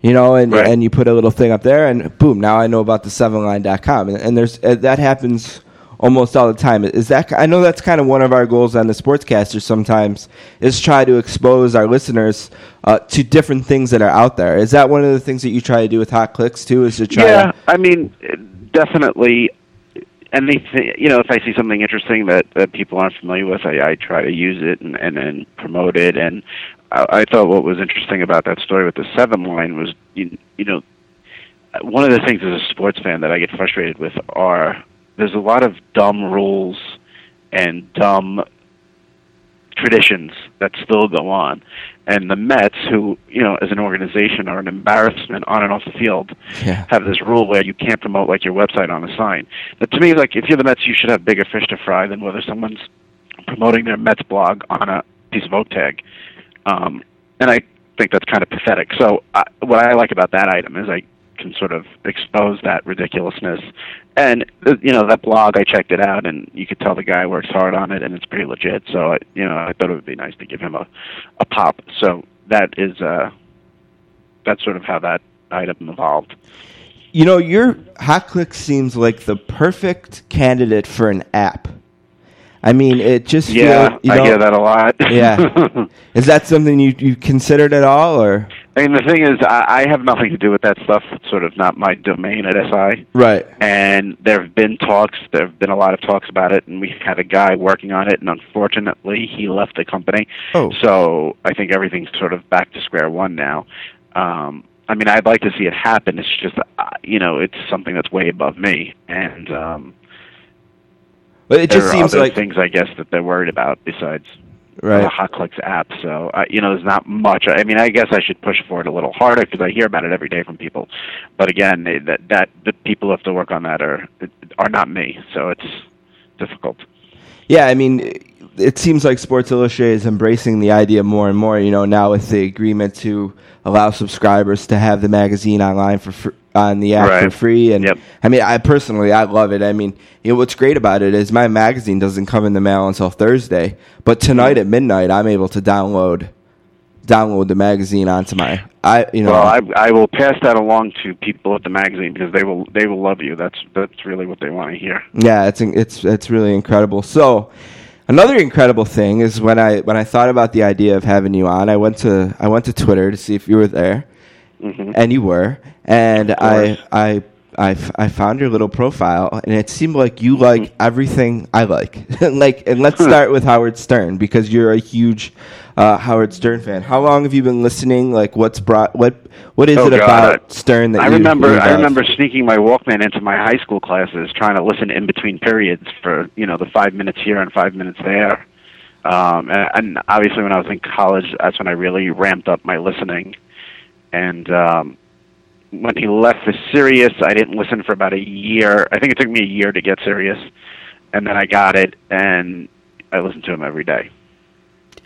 You know, and, Right. and you put a little thing up there, and boom, now I know about the 7line.com. And, and there's uh, that happens almost all the time. Is that I know that's kind of one of our goals on the Sportscaster sometimes is try to expose our listeners uh, to different things that are out there. Is that one of the things that you try to do with Hot Clicks too? Is to try yeah, to I mean, definitely. Anything you know, if I see something interesting that that people aren't familiar with, I, I try to use it and and, and promote it. And I, I thought what was interesting about that story with the seven line was, you, you know, one of the things as a sports fan that I get frustrated with are there's a lot of dumb rules and dumb traditions that still go on. And the Mets, who, you know, as an organization are an embarrassment on and off the field, Yeah. have this rule where you can't promote like your website on a sign. But to me, like if you're the Mets, you should have bigger fish to fry than whether someone's promoting their Mets blog on a piece of oak tag. Um, and I think that's kind of pathetic. So I, what I like about that item is I can sort of expose that ridiculousness. And uh, you know that blog, I checked it out, and you could tell the guy works hard on it, and it's pretty legit. So I, you know, I thought it would be nice to give him a a pop. So that is uh, that's sort of how that item evolved. You know, your HotClick seems like the perfect candidate for an app. I mean, it just Yeah, you I know, hear that a lot. Yeah. [LAUGHS] Is that something you you considered at all, or I mean, the thing is, I, I have nothing to do with that stuff. It's sort of not my domain at SI. right? And there have been talks. There have been a lot of talks about it, and we had a guy working on it, and unfortunately, he left the company. Oh. So I think everything's sort of back to square one now. Um, I mean, I'd like to see it happen. It's just, uh, you know, it's something that's way above me, and um, But it there just are seems other like things, I guess, that they're worried about besides right. the HotClicks app. So uh, you know, there's not much. I mean, I guess I should push for it a little harder because I hear about it every day from people. But again, they- that that the people who have to work on that are are not me. So it's difficult. Yeah, I mean, it seems like Sports Illustrated is embracing the idea more and more. You know, now with the agreement to allow subscribers to have the magazine online for fr- on the app for free, and Yep. I mean, I personally I love it. I mean, you know, what's great about it is my magazine doesn't come in the mail until Thursday, but tonight mm-hmm. at midnight I'm able to download download the magazine onto my I you know Well, I I will pass that along to people at the magazine because they will they will love you. That's that's really what they want to hear. Yeah, it's it's it's really incredible. So, another incredible thing is when I when I thought about the idea of having you on, I went to I went to Twitter to see if you were there, hmm and you were, and I. I. I, I found your little profile and it seemed like you like everything I like. [LAUGHS] like and let's start with Howard Stern because you're a huge uh, Howard Stern fan. How long have you been listening? Like what's brought what what is Oh, it God. about Stern that I you remember you I remember sneaking my Walkman into my high school classes, trying to listen in between periods for you know the five minutes here and five minutes there. Um, and, and obviously, when I was in college, that's when I really ramped up my listening. And um, when he left for Sirius, I didn't listen for about a year. I think it took me a year to get Sirius, and then I got it, and I listened to him every day.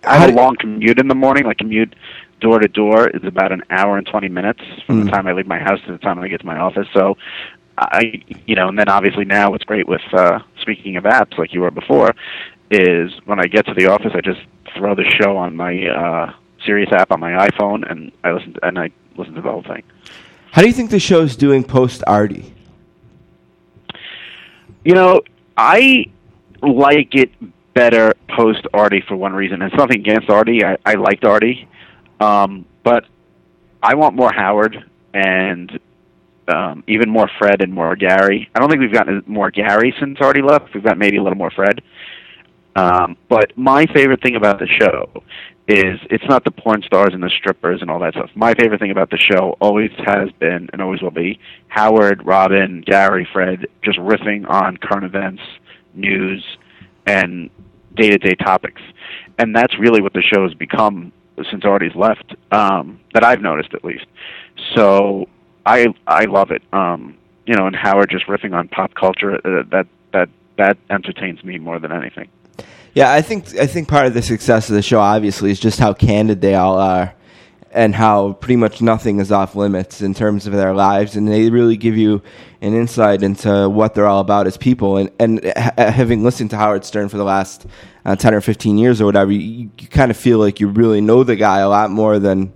I have a long commute in the morning. My commute door to door is about an hour and twenty minutes from Mm. the time I leave my house to the time I get to my office. So, I, you know, and then obviously now what's great with uh, speaking of apps, like you were before, is when I get to the office, I just throw the show on my uh, Sirius app on my iPhone, and I listen and I listen to the whole thing. How do you think the show's doing post Artie? You know, I like it better post Artie for one reason. It's nothing against Artie. I, I liked Artie, um, but I want more Howard and um, even more Fred and more Gary. I don't think we've gotten more Gary since Artie left. We've got maybe a little more Fred. Um, but my favorite thing about the show is it's not the porn stars and the strippers and all that stuff. My favorite thing about the show always has been and always will be Howard, Robin, Gary, Fred just riffing on current events, news, and day to day topics. And that's really what the show has become since Artie's left, um, that I've noticed at least. So I I love it. Um, you know, and Howard just riffing on pop culture uh, that that that entertains me more than anything. Yeah, I think I think part of the success of the show obviously is just how candid they all are, and how pretty much nothing is off limits in terms of their lives, and they really give you an insight into what they're all about as people. And and ha- having listened to Howard Stern for the last uh, ten or fifteen years or whatever, you, you kind of feel like you really know the guy a lot more than.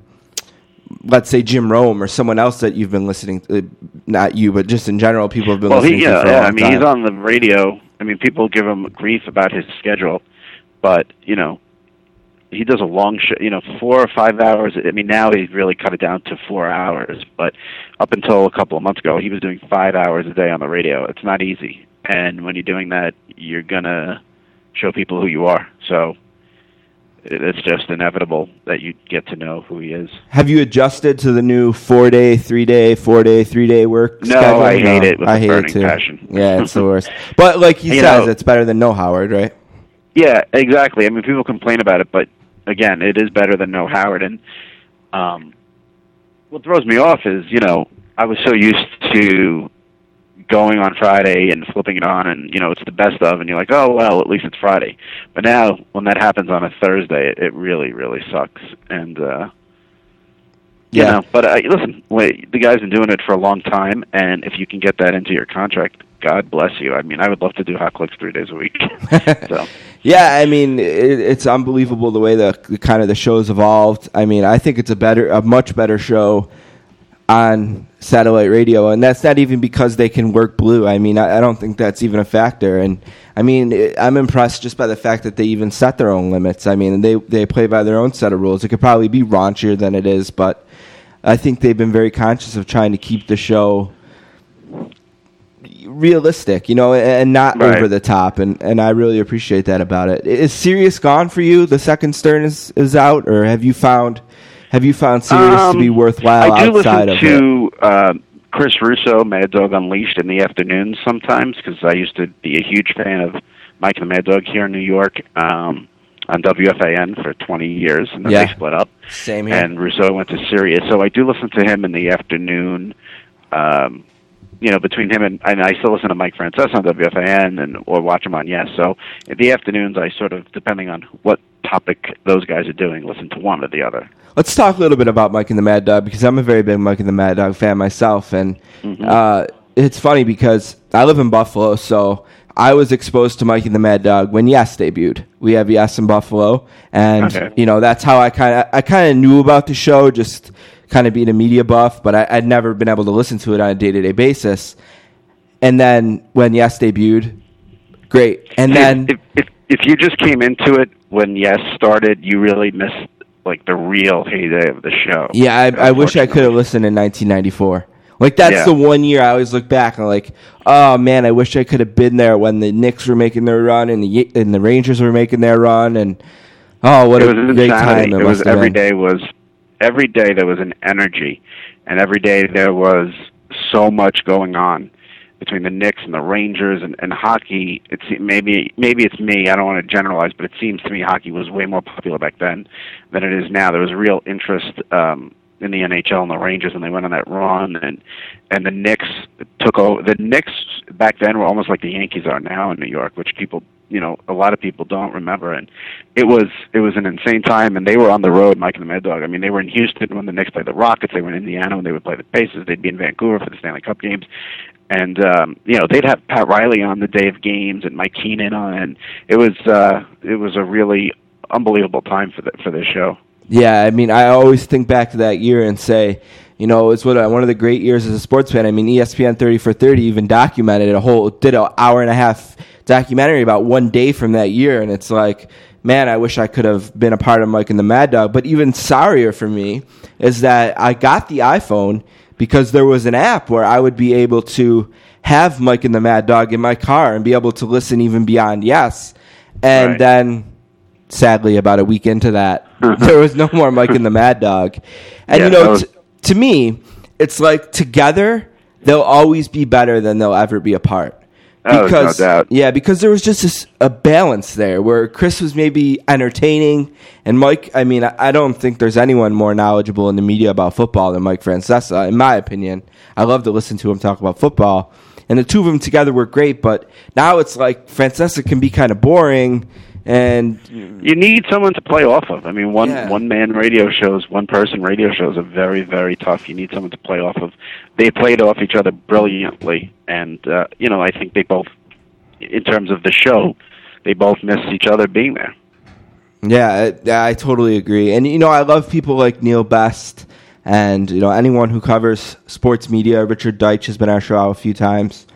Let's say Jim Rome or someone else that you've been listening to, not you, but just in general, people have been Well, listening he to yeah, for a yeah long I mean time. he's on the radio. I mean, people give him grief about his schedule, but you know, he does a long show. You know, four or five hours. I mean, now he's really cut it down to four hours. But up until a couple of months ago, he was doing five hours a day on the radio. It's not easy, and when you're doing that, you're gonna show people who you are. So it's just inevitable that you get to know who he is. Have you adjusted to the new four day, three day, four day, three day work No, schedule? I hate it with I hate it too. passion. [LAUGHS] Yeah, it's the [LAUGHS] worst. But like he You says, know- it's better than no Howard, right? Yeah, exactly. I mean, people complain about it, but again, it is better than no Howard. And um, what throws me off is, you know, I was so used to going on Friday and flipping it on, and you know, it's the best of, and you're like, oh well, at least it's Friday. But now, when that happens on a Thursday, it, it really, really sucks. And uh, You Yeah. know, but uh, listen, wait, the guy's been doing it for a long time, and if you can get that into your contract, God bless you. I mean, I would love to do hot clicks three days a week. [LAUGHS] so Yeah, I mean, it, it's unbelievable the way the, the kind of the show's evolved. I mean, I think it's a better, a much better show on satellite radio, and that's not even because they can work blue. I mean, I, I don't think that's even a factor. And I mean, it, I'm impressed just by the fact that they even set their own limits. I mean, they they play by their own set of rules. It could probably be raunchier than it is, but I think they've been very conscious of trying to keep the show realistic, you know, and not Right. over the top. And, and I really appreciate that about it. Is Sirius gone for you? The second Stern is, is out, or have you found have you found Sirius to Um, be worthwhile I do outside listen of it? to uh, Chris Russo, Mad Dog Unleashed, in the afternoons sometimes because I used to be a huge fan of Mike and the Mad Dog here in New York um, on WFAN for 20 years, and then Yeah. they split up. Same here. And Russo went to Sirius, so I do listen to him in the afternoon. Um, you know, between him and, and I still listen to Mike Francesa on WFAN and or watch him on Yes. So in the afternoons, I sort of, depending on what topic those guys are doing, listen to one or the other. Let's talk a little bit about Mike and the Mad Dog because I'm a very big Mike and the Mad Dog fan myself, and Mm-hmm. uh, it's funny because I live in Buffalo, so I was exposed to Mike and the Mad Dog when Yes debuted. We have Yes in Buffalo, and Okay. you know that's how I kind of I kind of knew about the show, just kind of being a media buff, but I, I'd never been able to listen to it on a day to day basis. And then when Yes debuted, great, and then if, if if you just came into it when Yes started, you really missed like the real heyday of the show. Yeah, I, I wish I could have listened in 1994. Like that's Yeah. the one year I always look back and like, oh man, I wish I could have been there when the Knicks were making their run and the and the Rangers were making their run and oh, what It a was great time it, It was every day was every day there was an energy, and every day there was so much going on between the Knicks and the Rangers and, and hockey. It's maybe maybe it's me. I don't want to generalize, but it seems to me hockey was way more popular back then than it is now. There was real interest um, in the NHL and the Rangers, and they went on that run, and and the Knicks took over. The Knicks back then were almost like the Yankees are now in New York, which people you know a lot of people don't remember and it was it was an insane time and they were on the road mike and the mad dog i mean they were in houston when the knicks played the rockets they were in indiana when they would play the pacers they'd be in vancouver for the stanley cup games and um you know they'd have pat riley on the day of games and mike keenan on and it was uh it was a really unbelievable time for the for this show Yeah, I mean, I always think back to that year and say, you know, it's what one of the great years as a sports fan. I mean, ESPN 30 for 30 even documented a whole, did an hour and a half documentary about one day from that year. And it's like, man, I wish I could have been a part of Mike and the Mad Dog. But even sorrier for me is that I got the iPhone because there was an app where I would be able to have Mike and the Mad Dog in my car and be able to listen even beyond yes. And Right. then sadly, about a week into that, [LAUGHS] there was no more Mike and the Mad Dog. And Yeah, you know, was- t- to me, it's like together they'll always be better than they'll ever be apart. Oh, no Because yeah, because there was just this, a balance there where Chris was maybe entertaining, and Mike. I mean, I, I don't think there's anyone more knowledgeable in the media about football than Mike Francesa, uh, in my opinion. I love to listen to him talk about football, and the two of them together were great. But now it's like Francesa can be kind of boring, and you need someone to play off of. I mean, one Yeah. one man radio shows, one person radio shows are very very tough. You need someone to play off of. They played off each other brilliantly, and uh, you know I think they both, in terms of the show, they both miss each other being there. Yeah, I, I totally agree. And you know, I love people like Neil Best and you know anyone who covers sports media. Richard Deitch has been on our show a few times.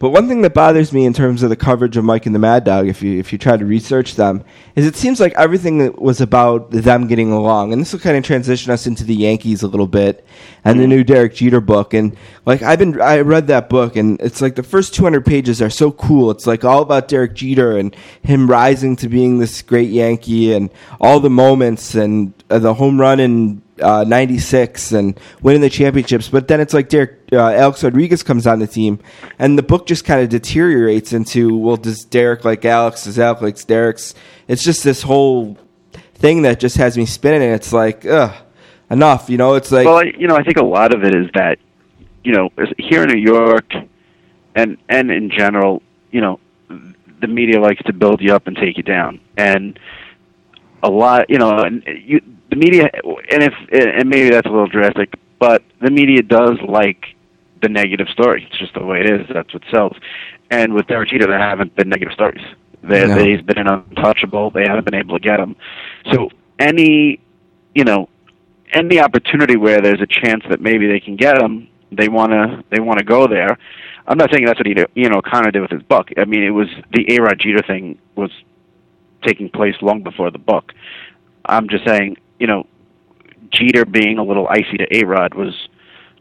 But one thing that bothers me in terms of the coverage of Mike and the Mad Dog, if you if you try to research them, is it seems like everything was about them getting along, and this will kind of transition us into the Yankees a little bit, and the new Derek Jeter book, and like I've been I read that book, and it's like the first 200 pages are so cool. It's like all about Derek Jeter and him rising to being this great Yankee, and all the moments, and uh, the home run in uh, 96 and winning the championships. But then it's like Derek, uh, Alex Rodriguez comes on the team, and the book just kind of deteriorates into, well, does Derek like Alex? Does Alex like Derek's? It's just this whole thing that just has me spinning, and it's like, ugh, enough. You know, it's like, well, I, you know, I think a lot of it is that, you know, here in New York, and and in general, you know, the media likes to build you up and take you down, and a lot, you know, and you the media, and if and maybe that's a little drastic, but the media does like the negative story. It's just the way it is. That's what sells. And with Derek Jeter, there haven't been negative stories. They, No. They've been an untouchable. They haven't been able to get him. So any, you know, any opportunity where there's a chance that maybe they can get him, they want to they want to go there. I'm not saying that's what he you know Connor did with his book. I mean, it was the A Rod Jeter thing was taking place long before the book. I'm just saying, you know, Jeter being a little icy to A Rod was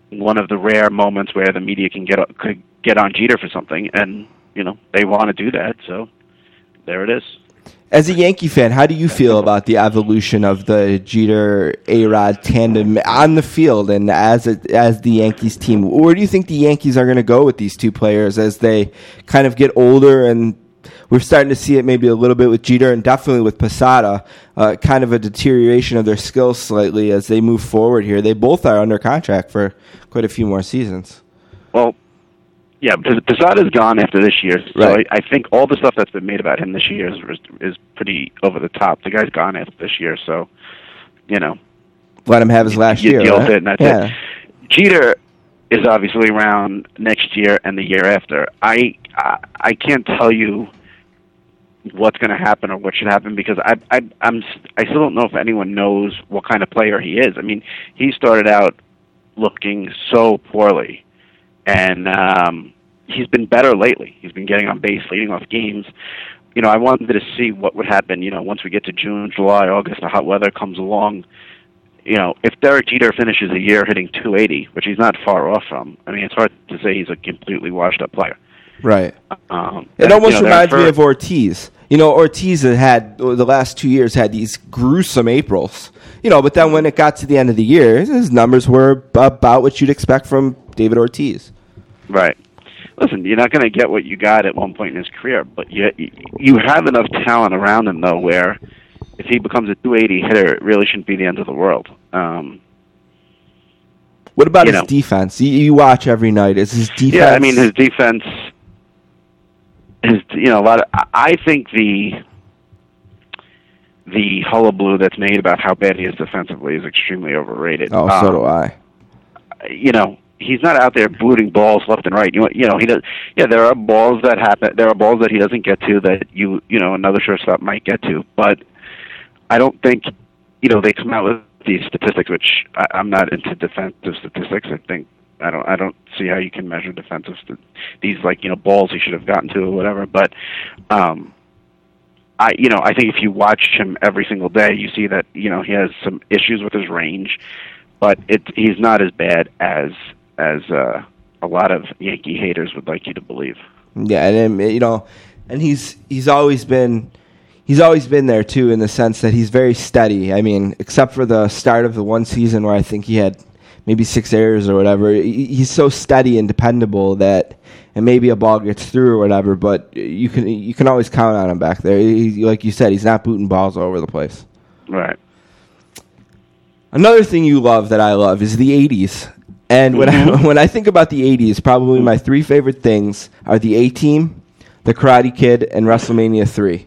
one of the rare moments where the media can get could get on Jeter for something, and you know they want to do that. So there it is. As a Yankee fan, how do you feel about the evolution of the Jeter A Rod tandem on the field and as a, as the Yankees team? Where do you think the Yankees are going to go with these two players as they kind of get older and we're starting to see it maybe a little bit with Jeter and definitely with Posada, uh, kind of a deterioration of their skills slightly as they move forward here. They both are under contract for quite a few more seasons. Well, yeah, Posada's gone after this year, so Right. I, I think all the stuff that's been made about him this year is is pretty over the top. The guy's gone after this year, so you know Let him have his last you year. deal right? it, and that's yeah. it. Jeter is obviously around next year and the year after. I I, I can't tell you what's going to happen or what should happen because I I I'm I still don't know if anyone knows what kind of player he is. I mean, he started out looking so poorly, and um, he's been better lately. He's been getting on base, leading off games. You know, I wanted to see what would happen. You know, once we get to June, July, August, the hot weather comes along you know, if Derek Jeter finishes a year hitting 280, which he's not far off from, I mean, it's hard to say he's a completely washed up player. Right. Um, It and, almost you know, reminds me of Ortiz. You know, Ortiz had the last two years had these gruesome Aprils. You know, but then when it got to the end of the year, his numbers were about what you'd expect from David Ortiz. Right. Listen, you're not going to get what you got at one point in his career, but you you have enough talent around him though, where if he becomes a 280 hitter, it really shouldn't be the end of the world. Um, What about his know. defense? You, you watch every night. Is his defense? Yeah, I mean his defense. His you know a lot of. I- think the the hullabaloo that's made about how bad he is defensively is extremely overrated. Oh, so Um, do I. you know he's not out there booting balls left and right. You know, you know he does. Yeah, there are balls that happen. There are balls that he doesn't get to that you you know another shortstop might get to. But I don't think you know they come out with these statistics, which I, I'm not into defensive statistics. I think I don't I don't see how you can measure defensive st- these like you know balls he should have gotten to or whatever. But um, I you know I think if you watch him every single day, you see that you know he has some issues with his range, but it he's not as bad as as uh, a lot of Yankee haters would like you to believe. Yeah, and um, you know, and he's he's always been he's always been there too in the sense that he's very steady. I mean, except for the start of the one season where I think he had maybe six errors or whatever. He's so steady and dependable that and maybe a ball gets through or whatever, but you can you can always count on him back there. He, like you said, he's not booting balls all over the place. Right. Another thing you love that I love is the 80s. And when I mm-hmm. [LAUGHS] when I think about the 80s, probably my three favorite things are the A Team, the Karate Kid, and WrestleMania 3.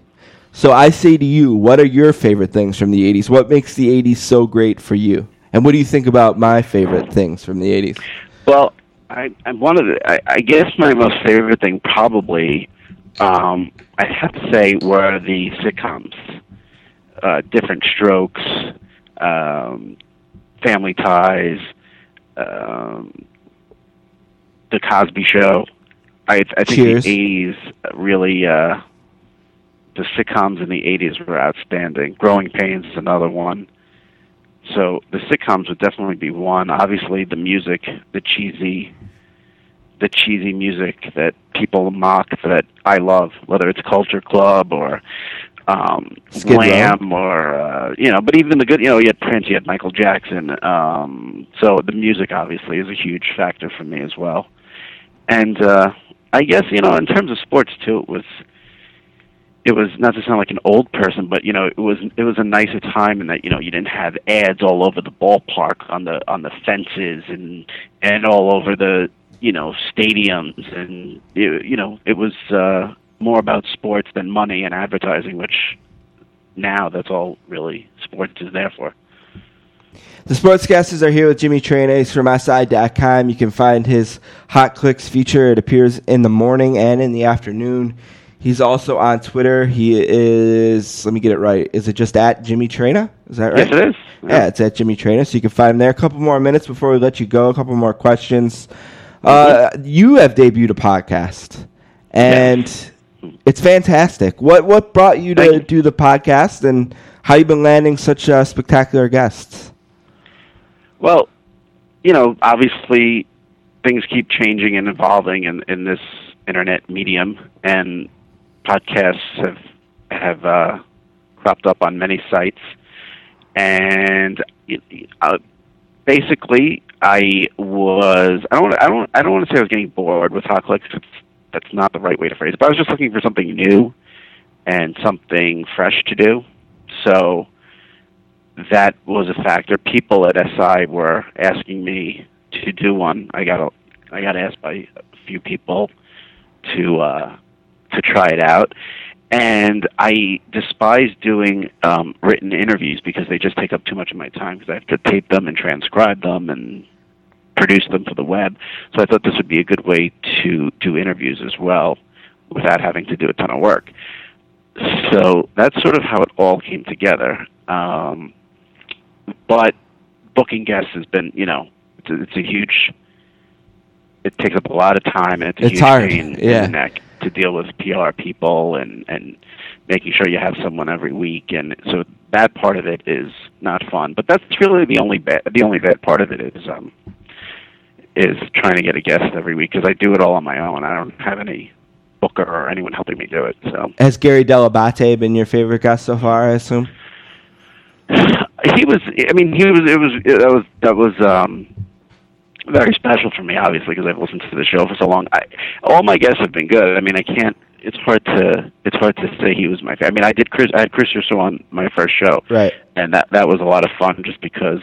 So I say to you, what are your favorite things from the 80s? What makes the 80s so great for you? And what do you think about my favorite things from the 80s? Well, I, I one of the. I, I guess my most favorite thing probably, um, I have to say, were the sitcoms. Uh, Diff'rent Strokes, um, Family Ties, um, The Cosby Show. I, I think Cheers. the '80s really. Uh, the sitcoms in the '80s were outstanding. Growing Pains is another one. So the sitcoms would definitely be one. Obviously, the music, the cheesy, the cheesy music that people mock that I love, whether it's Culture Club or um, Skid Row. Or uh, you know, but even the good, you know, you had Prince, you had Michael Jackson. Um, so the music obviously is a huge factor for me as well. And uh, I guess you know, in terms of sports too, it was it was not to sound like an old person, but you know, it was it was a nicer time in that you know you didn't have ads all over the ballpark on the on the fences and and all over the you know stadiums and it, you know it was uh, more about sports than money and advertising, which now that's all really sports is there for. The Sportscasters are here with Jimmy Traina from SI.com. You can find his Hot Clicks feature. It appears in the morning and in the afternoon. He's also on Twitter. He is, let me get it right. Is it just at Jimmy Traina? Is that right? Yes, it is. Yeah, it's at Jimmy Traina. So you can find him there. A couple more minutes before we let you go. A couple more questions. Uh, you have debuted a podcast, and it's fantastic. What what brought you to you. do the podcast, and how you've been landing such uh, spectacular guests? Well, you know, obviously things keep changing and evolving in, in this internet medium, and podcasts have have uh, cropped up on many sites. And uh, basically, I was I don't I don't I don't want to say I was getting bored with Hot Clicks. That's not the right way to phrase it. But I was just looking for something new and something fresh to do. So that was a factor. People at SI were asking me to do one. I got a, I got asked by a few people to uh, to try it out, and I despise doing um, written interviews because they just take up too much of my time because I have to tape them and transcribe them and produce them for the web. So I thought this would be a good way to do interviews as well without having to do a ton of work. So that's sort of how it all came together. Um, but booking guests has been, you know, it's a, it's a huge. It takes up a lot of time, and it's a It's huge hard, yeah. In the neck to deal with PR people and and making sure you have someone every week, and so that part of it is not fun. But that's really the only bad the only bad part of it is um is trying to get a guest every week because I do it all on my own. I don't have any booker or anyone helping me do it. So Has Gary Dell'Abate been your favorite guest so far? I assume. [SIGHS] he was i mean he was it was that was that was um very special for me obviously because i've listened to the show for so long i all my guests have been good i mean i can't it's hard to it's hard to say he was my favorite i mean i did chris i had chris Russo on my first show Right. and that that was a lot of fun just because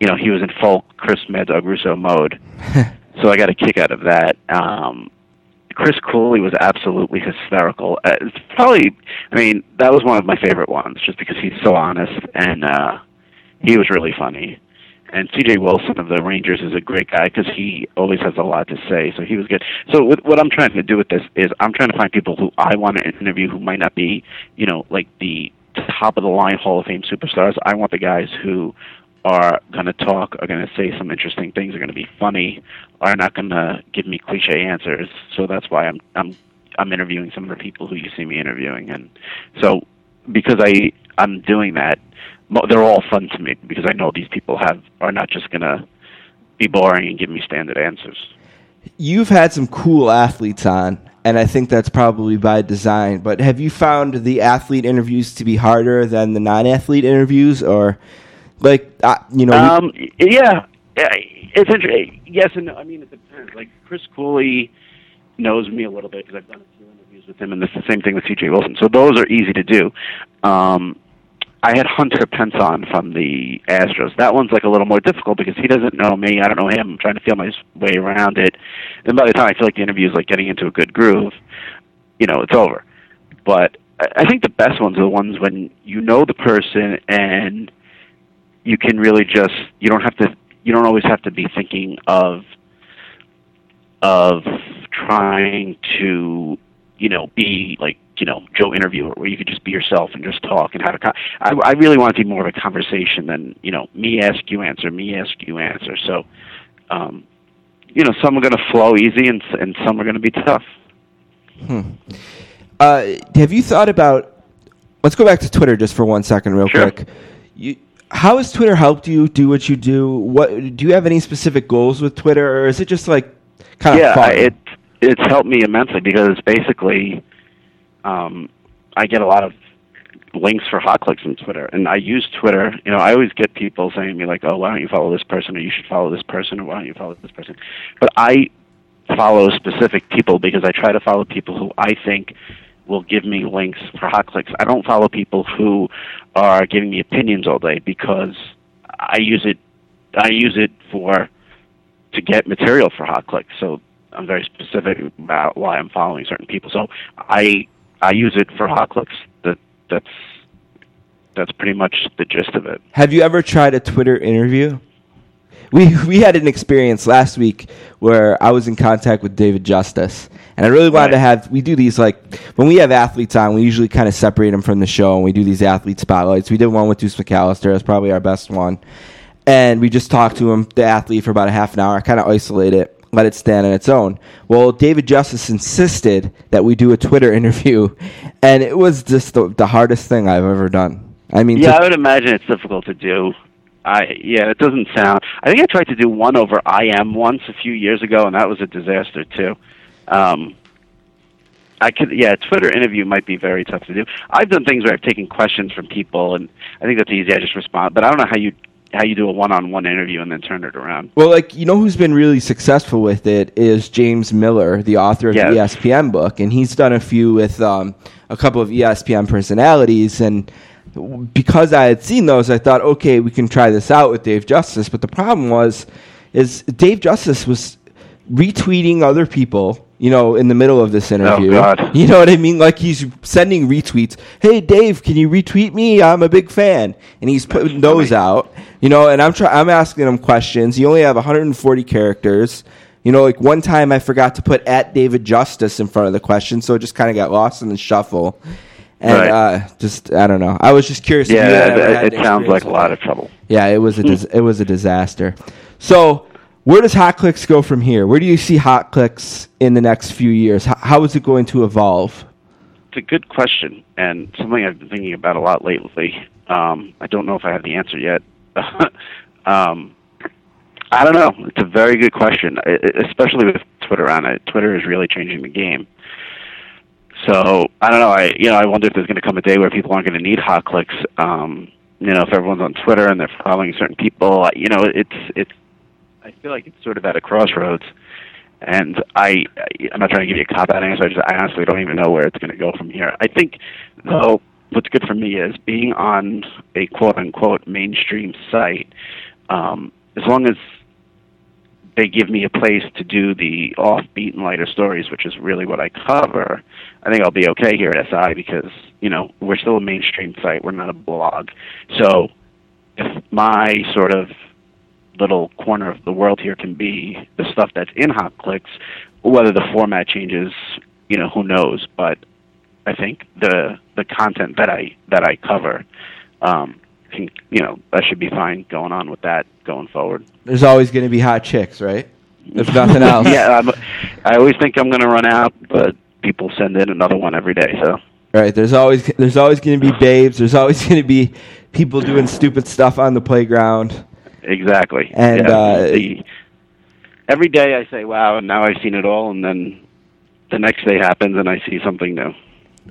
you know he was in full chris mad dog russo mode [LAUGHS] so i got a kick out of that um Chris Cooley was absolutely hysterical. Uh, it's probably, I mean, that was one of my favorite ones, just because he's so honest and uh, he was really funny. And C.J. Wilson of the Rangers is a great guy because he always has a lot to say, so he was good. So what, what I'm trying to do with this is I'm trying to find people who I want to interview who might not be, you know, like the top of the line Hall of Fame superstars. I want the guys who are going to talk, are going to say some interesting things, are going to be funny, are not going to give me cliche answers. So that's why I'm I'm I'm interviewing some of the people who you see me interviewing, and so because I I'm doing that, they're all fun to me because I know these people have are not just going to be boring and give me standard answers. You've had some cool athletes on, and I think that's probably by design. But have you found the athlete interviews to be harder than the non-athlete interviews, or like uh, you know? Um, yeah, yeah, it's interesting. Yes and no. I mean, it depends. Like Chris Cooley knows me a little bit because I've done a few interviews with him, and it's the same thing with C.J. Wilson. So those are easy to do. Um, I had Hunter Pence on from the Astros. That one's like a little more difficult because he doesn't know me. I don't know him. I'm trying to feel my way around it. And by the time I feel like the interview is like getting into a good groove, you know, it's over. But I think the best ones are the ones when you know the person and you can really just you don't have to you don't always have to be thinking of of trying to you know be like you know Joe interviewer where you could just be yourself and just talk and have a con- I, I really want to be more of a conversation than you know me ask you answer me ask you answer so um you know some are going to flow easy and and some are going to be tough Uh, have you thought about? Let's go back to Twitter just for one second, real Sure. quick. You, how has Twitter helped you do what you do? What do you have any specific goals with Twitter, or is it just like kind of yeah, fun? It it's helped me immensely because basically, um, I get a lot of links for hot clicks on Twitter, and I use Twitter. You know, I always get people saying to me like, "Oh, why don't you follow this person?" or "You should follow this person," or "Why don't you follow this person?" But I follow specific people because I try to follow people who I think will give me links for hot clicks. I don't follow people who are giving me opinions all day because I use it. I use it for to get material for hot clicks. So I'm very specific about why I'm following certain people. So I I use it for hot clicks. That that's that's pretty much the gist of it. Have you ever tried a Twitter interview? We we had an experience last week where I was in contact with David Justice, and I really wanted to have. We do these like when we have athletes on, we usually kind of separate them from the show, and we do these athlete spotlights. We did one with Deuce McAllister. That's probably our best one, and we just talked to him, the athlete, for about a half an hour. I kind of isolate it, let it stand on its own. Well, David Justice insisted that we do a Twitter [LAUGHS] interview, and it was just the, the hardest thing I've ever done. I mean, Yeah, I would imagine it's difficult to do. I yeah, it doesn't sound. I think I tried to do one over IM once a few years ago, and that was a disaster too. Um, I could yeah, Twitter interview might be very tough to do. I've done things where I've taken questions from people, and I think that's easy. I just respond, but I don't know how you how you do a one-on-one interview and then turn it around. Well, like you know, who's been really successful with it is James Miller, the author of Yes. the ESPN book, and he's done a few with um, a couple of ESPN personalities. And because I had seen those, I thought, okay, we can try this out with Dave Justice. But the problem was, is Dave Justice was retweeting other people. You know, in the middle of this interview, God. [LAUGHS] you know what I mean? Like he's sending retweets. Hey, Dave, can you retweet me? I'm a big fan, and he's putting those funny. out. You know, and I'm try- I'm asking him questions. You only have 140 characters. You know, like one time I forgot to put at David Justice in front of the question, so it just kind of got lost in the shuffle. And Right. uh, just I don't know. I was just curious. Yeah, it, it sounds like a lot of trouble. Yeah, it was a dis- it was a disaster. So, where does Hot Clicks go from here? Where do you see Hot Clicks in the next few years? How, how is it going to evolve? It's a good question and something I've been thinking about a lot lately. Um, I don't know if I have the answer yet. [LAUGHS] um, I don't know. It's a very good question, especially with Twitter on it. Twitter is really changing the game. So I don't know. I you know I wonder if there's going to come a day where people aren't going to need hot clicks. Um, you know, if everyone's on Twitter and they're following certain people, you know, it's it's. I feel like it's sort of at a crossroads, and I I'm not trying to give you a cop out answer. I just I honestly don't even know where it's going to go from here. I think though what's good for me is being on a quote unquote mainstream site. Um, as long as they give me a place to do the offbeat and lighter stories, which is really what I cover, I think I'll be okay here at SI because, you know, we're still a mainstream site. We're not a blog. So if my sort of little corner of the world here can be the stuff that's in Hot Clicks, whether the format changes, you know, who knows. But I think the the content that I that I cover, um, can, you know, that should be fine going on with that going forward. There's always going to be hot chicks, right? If nothing [LAUGHS] else. yeah, I'm, I always think I'm going to run out, but people send in another one every day. So Right. There's always there's always going to be babes. There's always going to be people doing stupid stuff on the playground. Exactly. And, yeah, uh, the, every day I say, "Wow!" and now I've seen it all, and then the next day happens, and I see something new.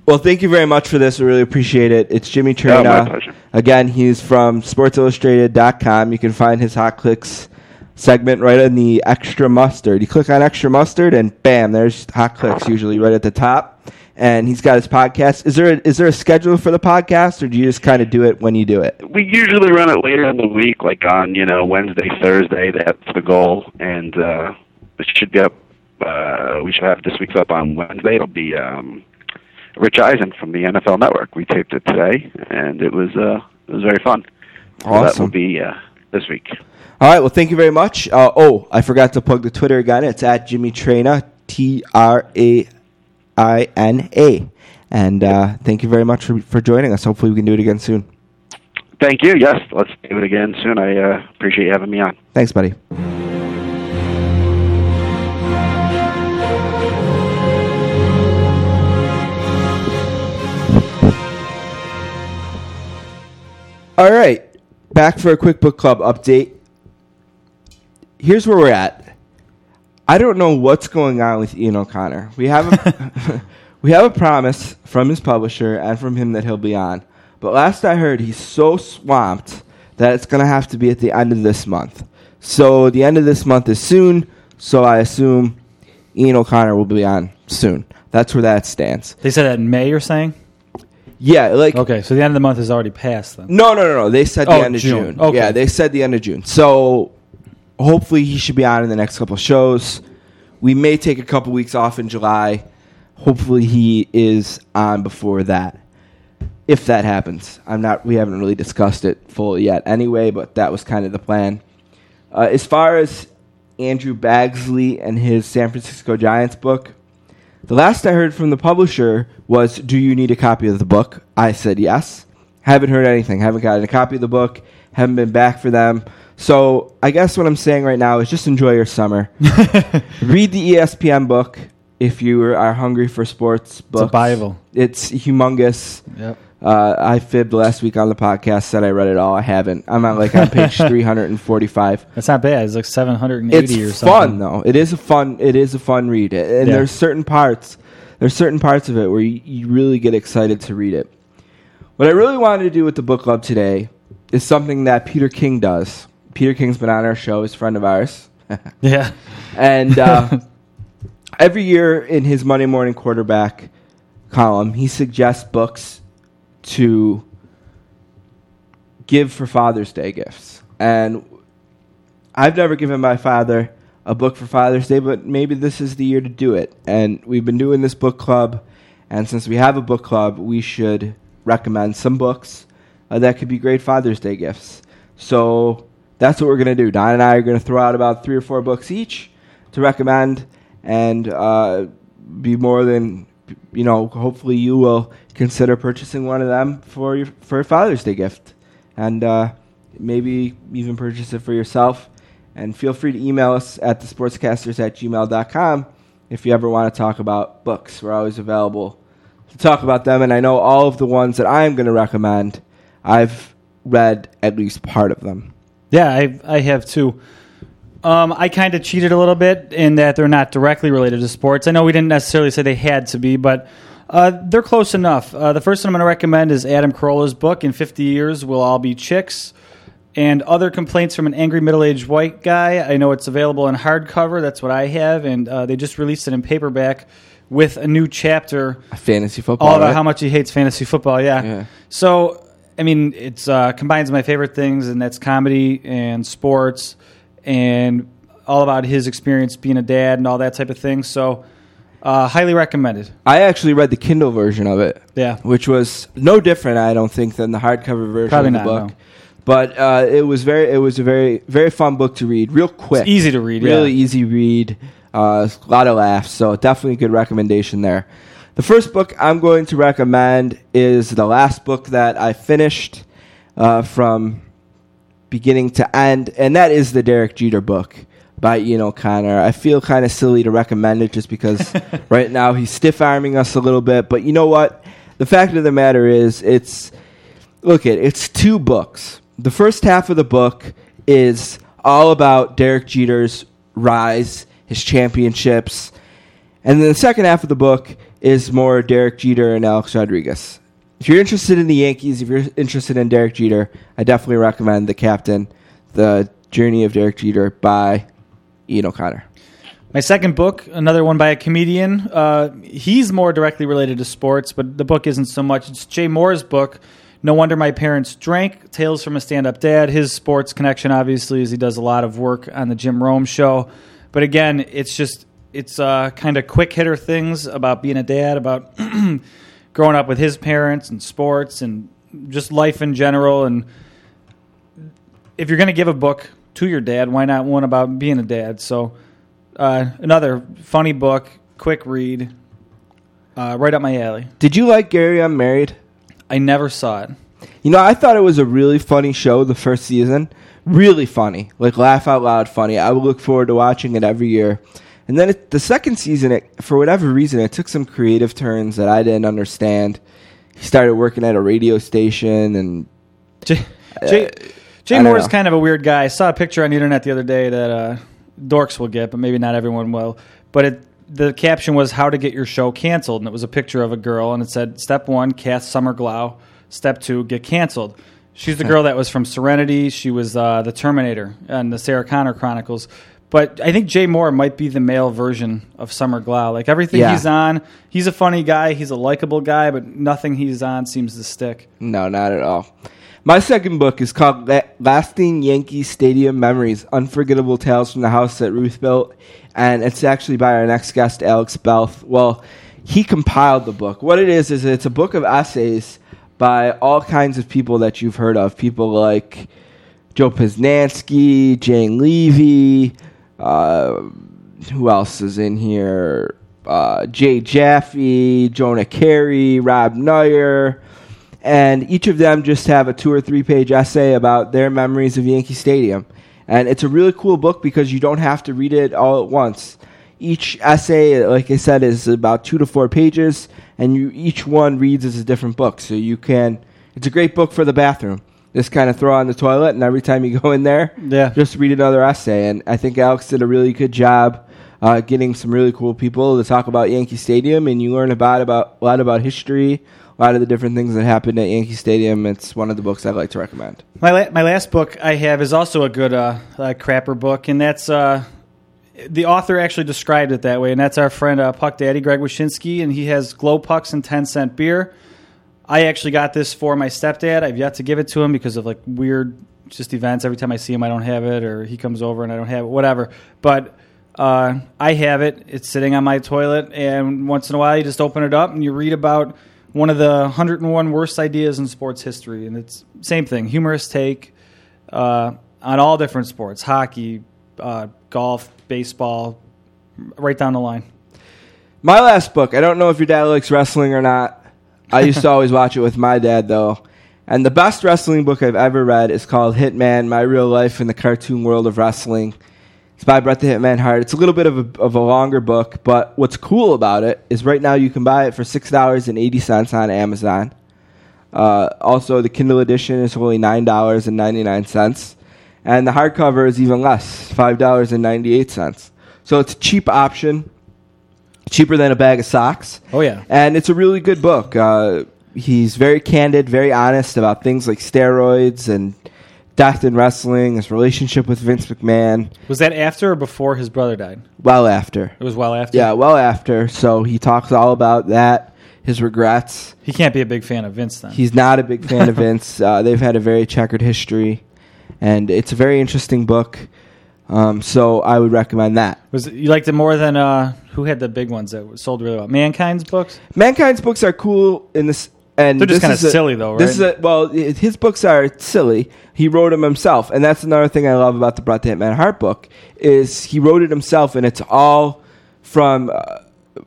Well, thank you very much for this. I really appreciate it. It's Jimmy Oh, my Traina. pleasure. Again, he's from SportsIllustrated.com. You can find his Hot Clicks segment right in the extra mustard. You click on extra mustard, and bam, there's Hot Clicks usually right at the top. And he's got his podcast. Is there a, is there a schedule for the podcast, or do you just kind of do it when you do it? We usually run it later in the week, like on you know Wednesday, Thursday. That's the goal, and uh, it should be up. Uh, we should have this week's up on Wednesday. It'll be um, Rich Eisen from the NFL Network. We taped it today, and it was uh, it was very fun. So that will be uh, this week. All right. Well, thank you very much. Uh, oh, I forgot to plug the Twitter again. It's at Jimmy Traina, T R A I N A. And uh, thank you very much for, for joining us. Hopefully, we can do it again soon. Thank you. Yes, let's do it again soon. I uh, appreciate you having me on. Thanks, buddy. All right, back for a quick book club update. Here's where we're at. I don't know what's going on with Ian O'Connor. We have a, [LAUGHS] [LAUGHS] we have a promise from his publisher and from him that he'll be on. But last I heard, he's so swamped that it's going to have to be at the end of this month. So the end of this month is soon. So I assume Ian O'Connor will be on soon. That's where that stands. They said that in May. You're saying? Yeah, like Okay, so the end of the month has already passed. Then no, no, no, no. They said the Oh, end of June. June. Okay. Yeah, they said the end of June. So hopefully he should be on in the next couple shows. We may take a couple weeks off in July. Hopefully he is on before that. if that happens. I'm not. We haven't really discussed it fully yet, anyway. But that was kind of the plan. Uh, as far as Andrew Baggarly and his San Francisco Giants book, the last I heard from the publisher was, "Do you need a copy of the book?" I said yes. Haven't heard anything. Haven't gotten a copy of the book. Haven't been back for them. So I guess what I'm saying right now is just enjoy your summer. [LAUGHS] Read the ESPN book if you are hungry for sports books. Bible. It's humongous. Yep. Uh, I fibbed last week on the podcast, said I read it all. I haven't. I'm on like on page [LAUGHS] 345. That's not bad. It's like 780 or It's something. fun though. It is a fun. It is a fun read, and Yeah. there's certain parts. There's certain parts of it where you, you really get excited to read it. What I really wanted to do with the book club today is something that Peter King does. Peter King's been on our show, he's a friend of ours, [LAUGHS] Yeah. and uh, [LAUGHS] every year in his Monday morning quarterback column, he suggests books to give for Father's Day gifts. And I've never given my father a book for Father's Day, but maybe this is the year to do it. And we've been doing this book club, and since we have a book club, we should recommend some books uh, that could be great Father's Day gifts. So that's what we're going to do. Don and I are going to throw out about three or four books each to recommend, and uh, be more than you know. Hopefully, you will consider purchasing one of them for your for Father's Day gift, and uh, maybe even purchase it for yourself. And feel free to email us at thesportscasters at gmail.com if you ever want to talk about books. We're always available to talk about them. And I know all of the ones that I'm going to recommend, I've read at least part of them. Yeah, I I have too. Um, I kind of cheated a little bit in that they're not directly related to sports. I know we didn't necessarily say they had to be, but uh, they're close enough. Uh, the first one I'm going to recommend is Adam Carolla's book. In 50 years, we'll all be chicks. And other complaints from an angry middle-aged white guy. I know it's available in hardcover. That's what I have, and uh, they just released it in paperback with a new chapter Fantasy football. all about right? how much he hates fantasy football. Yeah. Yeah. So I mean, it's uh, combines my favorite things, and that's comedy and sports, and all about his experience being a dad and all that type of thing. So, uh, highly recommended. I actually read the Kindle version of it. Yeah. Which was no different, I don't think, than the hardcover version Probably of the not, book. no. But uh, it was very, it was a very, very fun book to read, real quick, It's easy to read. really yeah. easy read, uh, a lot of laughs. So definitely a good recommendation there. The first book I'm going to recommend is the last book that I finished uh, from beginning to end, and that is the Derek Jeter book by Ian O'Connor. I feel kind of silly to recommend it just because [LAUGHS] right now he's stiff arming us a little bit, but you know what? The fact of the matter is, it's look at it's two books. The first half of the book is all about Derek Jeter's rise, his championships, and then the second half of the book is more Derek Jeter and Alex Rodriguez. If you're interested in the Yankees, if you're interested in Derek Jeter, I definitely recommend The Captain, The Journey of Derek Jeter by Ian O'Connor. My second book, another one by a comedian. Uh, he's more directly related to sports, but the book isn't so much. It's Jay Mohr's book. No wonder my parents drank. Tales from a stand-up dad. His sports connection, obviously, is he does a lot of work on the Jim Rome show. But again, it's just it's uh, kind of quick hitter things about being a dad, about [CLEARS THROAT] growing up with his parents and sports and just life in general. And if you're going to give a book to your dad, why not one about being a dad? So uh, another funny book, quick read, uh, right up my alley. Did you like Gary Unmarried? I never saw it. You know, I thought it was a really funny show the first season. Really funny. Like, laugh out loud funny. I would look forward to watching it every year. And then it, the second season, it, for whatever reason, it took some creative turns that I didn't understand. He started working at a radio station, and Jay, Jay, Jay I don't Mohr's know. kind of a weird guy. I saw a picture on the internet the other day that uh, dorks will get, but maybe not everyone will. But it, the caption was "How to get your show canceled," and it was a picture of a girl, and it said, "Step one, cast Summer Glau. Step two, get canceled." She's the girl that was from Serenity. She was uh, the Terminator and the Sarah Connor Chronicles. But I think Jay Mohr might be the male version of Summer Glau. Like everything Yeah. he's on, he's a funny guy. He's a likable guy, but nothing he's on seems to stick. no, not at all. My second book is called La- Lasting Yankee Stadium Memories Unforgettable Tales from the House that Ruth Built. And it's actually by our next guest, Alex Belth. Well, he compiled the book. What it is, is it's a book of essays by all kinds of people that you've heard of. People like Joe Posnanski, Jane Leavy. Uh, who else is in here? Uh, Jay Jaffe, Jonah Keri, Rob Neyer. And each of them just have a two or three page essay about their memories of Yankee Stadium. And it's a really cool book because you don't have to read it all at once. Each essay, like I said, is about two to four pages, and you, each one reads as a different book. So you can, it's a great book for the bathroom. Just kind of throw on the toilet, and every time you go in there, Yeah. just read another essay. And I think Alex did a really good job uh, getting some really cool people to talk about Yankee Stadium, and you learn about about a lot about history, a lot of the different things that happened at Yankee Stadium. It's one of the books I'd like to recommend. My la- my last book I have is also a good uh, uh, crapper book, and that's uh, the author actually described it that way, and that's our friend uh, Puck Daddy Greg Wyshynski, and he has glow pucks and ten cent beer. I actually got this for my stepdad. I've yet to give it to him because of like weird just events. Every time I see him, I don't have it, or he comes over and I don't have it, whatever. But uh, I have it. It's sitting on my toilet, and once in a while, you just open it up and you read about one of the 101 worst ideas in sports history, and it's same thing, humorous take uh, on all different sports: hockey, uh, golf, baseball, right down the line. My last book. I don't know if your dad likes wrestling or not. I used to always watch it with my dad though. And the best wrestling book I've ever read is called Hitman: My Real Life in the Cartoon World of Wrestling. It's by Bret the Hitman Hart. It's a little bit of a, of a longer book, but what's cool about it is right now you can buy it for six dollars and eighty cents on Amazon. Uh, also, the Kindle edition is only nine dollars and ninety nine cents, and the hardcover is even less, five dollars and ninety eight cents. So it's a cheap option, cheaper than a bag of socks. Oh yeah, And it's a really good book. Uh, he's very candid, very honest about things like steroids and death in wrestling, his relationship with Vince McMahon. was that after or before his brother died? Well after. It was well after. Yeah, well after. So he talks all about that, his regrets. he can't be a big fan of Vince then. He's not a big fan of [LAUGHS] Vince. Uh, they've had a very checkered history, and it's a very interesting book. Um, so I would recommend that. Was it- you liked it more than uh, who had the big ones that sold really well? Mankind's books. Mankind's books are cool in this, and They're just kinda is silly, though, This is a, well, i- his books are silly. He wrote them himself, and that's another thing I love about the Bret the Hitman Hart book is he wrote it himself, and it's all from uh,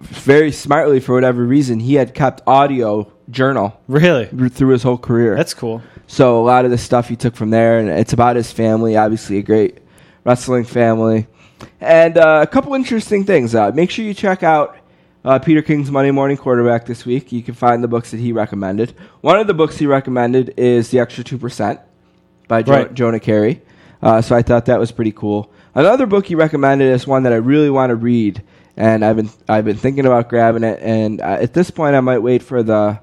very smartly for whatever reason he had kept audio journal Really? through his whole career. That's cool. So a lot of the stuff he took from there, and it's about his family. Obviously, a great wrestling family, and uh, a couple interesting things. Uh, make sure you check out uh, Peter King's Monday Morning Quarterback this week. You can find the books that he recommended. One of the books he recommended is The Extra Two Percent by jo- Right. Jonah Keri. Uh, so I thought that was pretty cool. Another book he recommended is one that I really want to read, and I've been I've been thinking about grabbing it. And uh, at this point, I might wait for the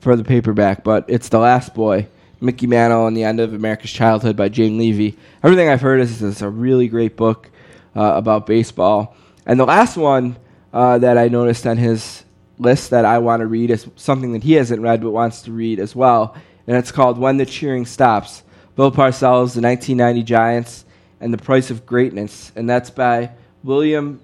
for the paperback, but it's The Last Boy, Mickey Mantle and the End of America's Childhood by Jane Leavy. Everything I've heard is it's a really great book uh, about baseball. And the last one uh, that I noticed on his list that I want to read is something that he hasn't read but wants to read as well, and it's called When the Cheering Stops. Bill Parcells, the 1990 Giants, and the Price of Greatness, and that's by William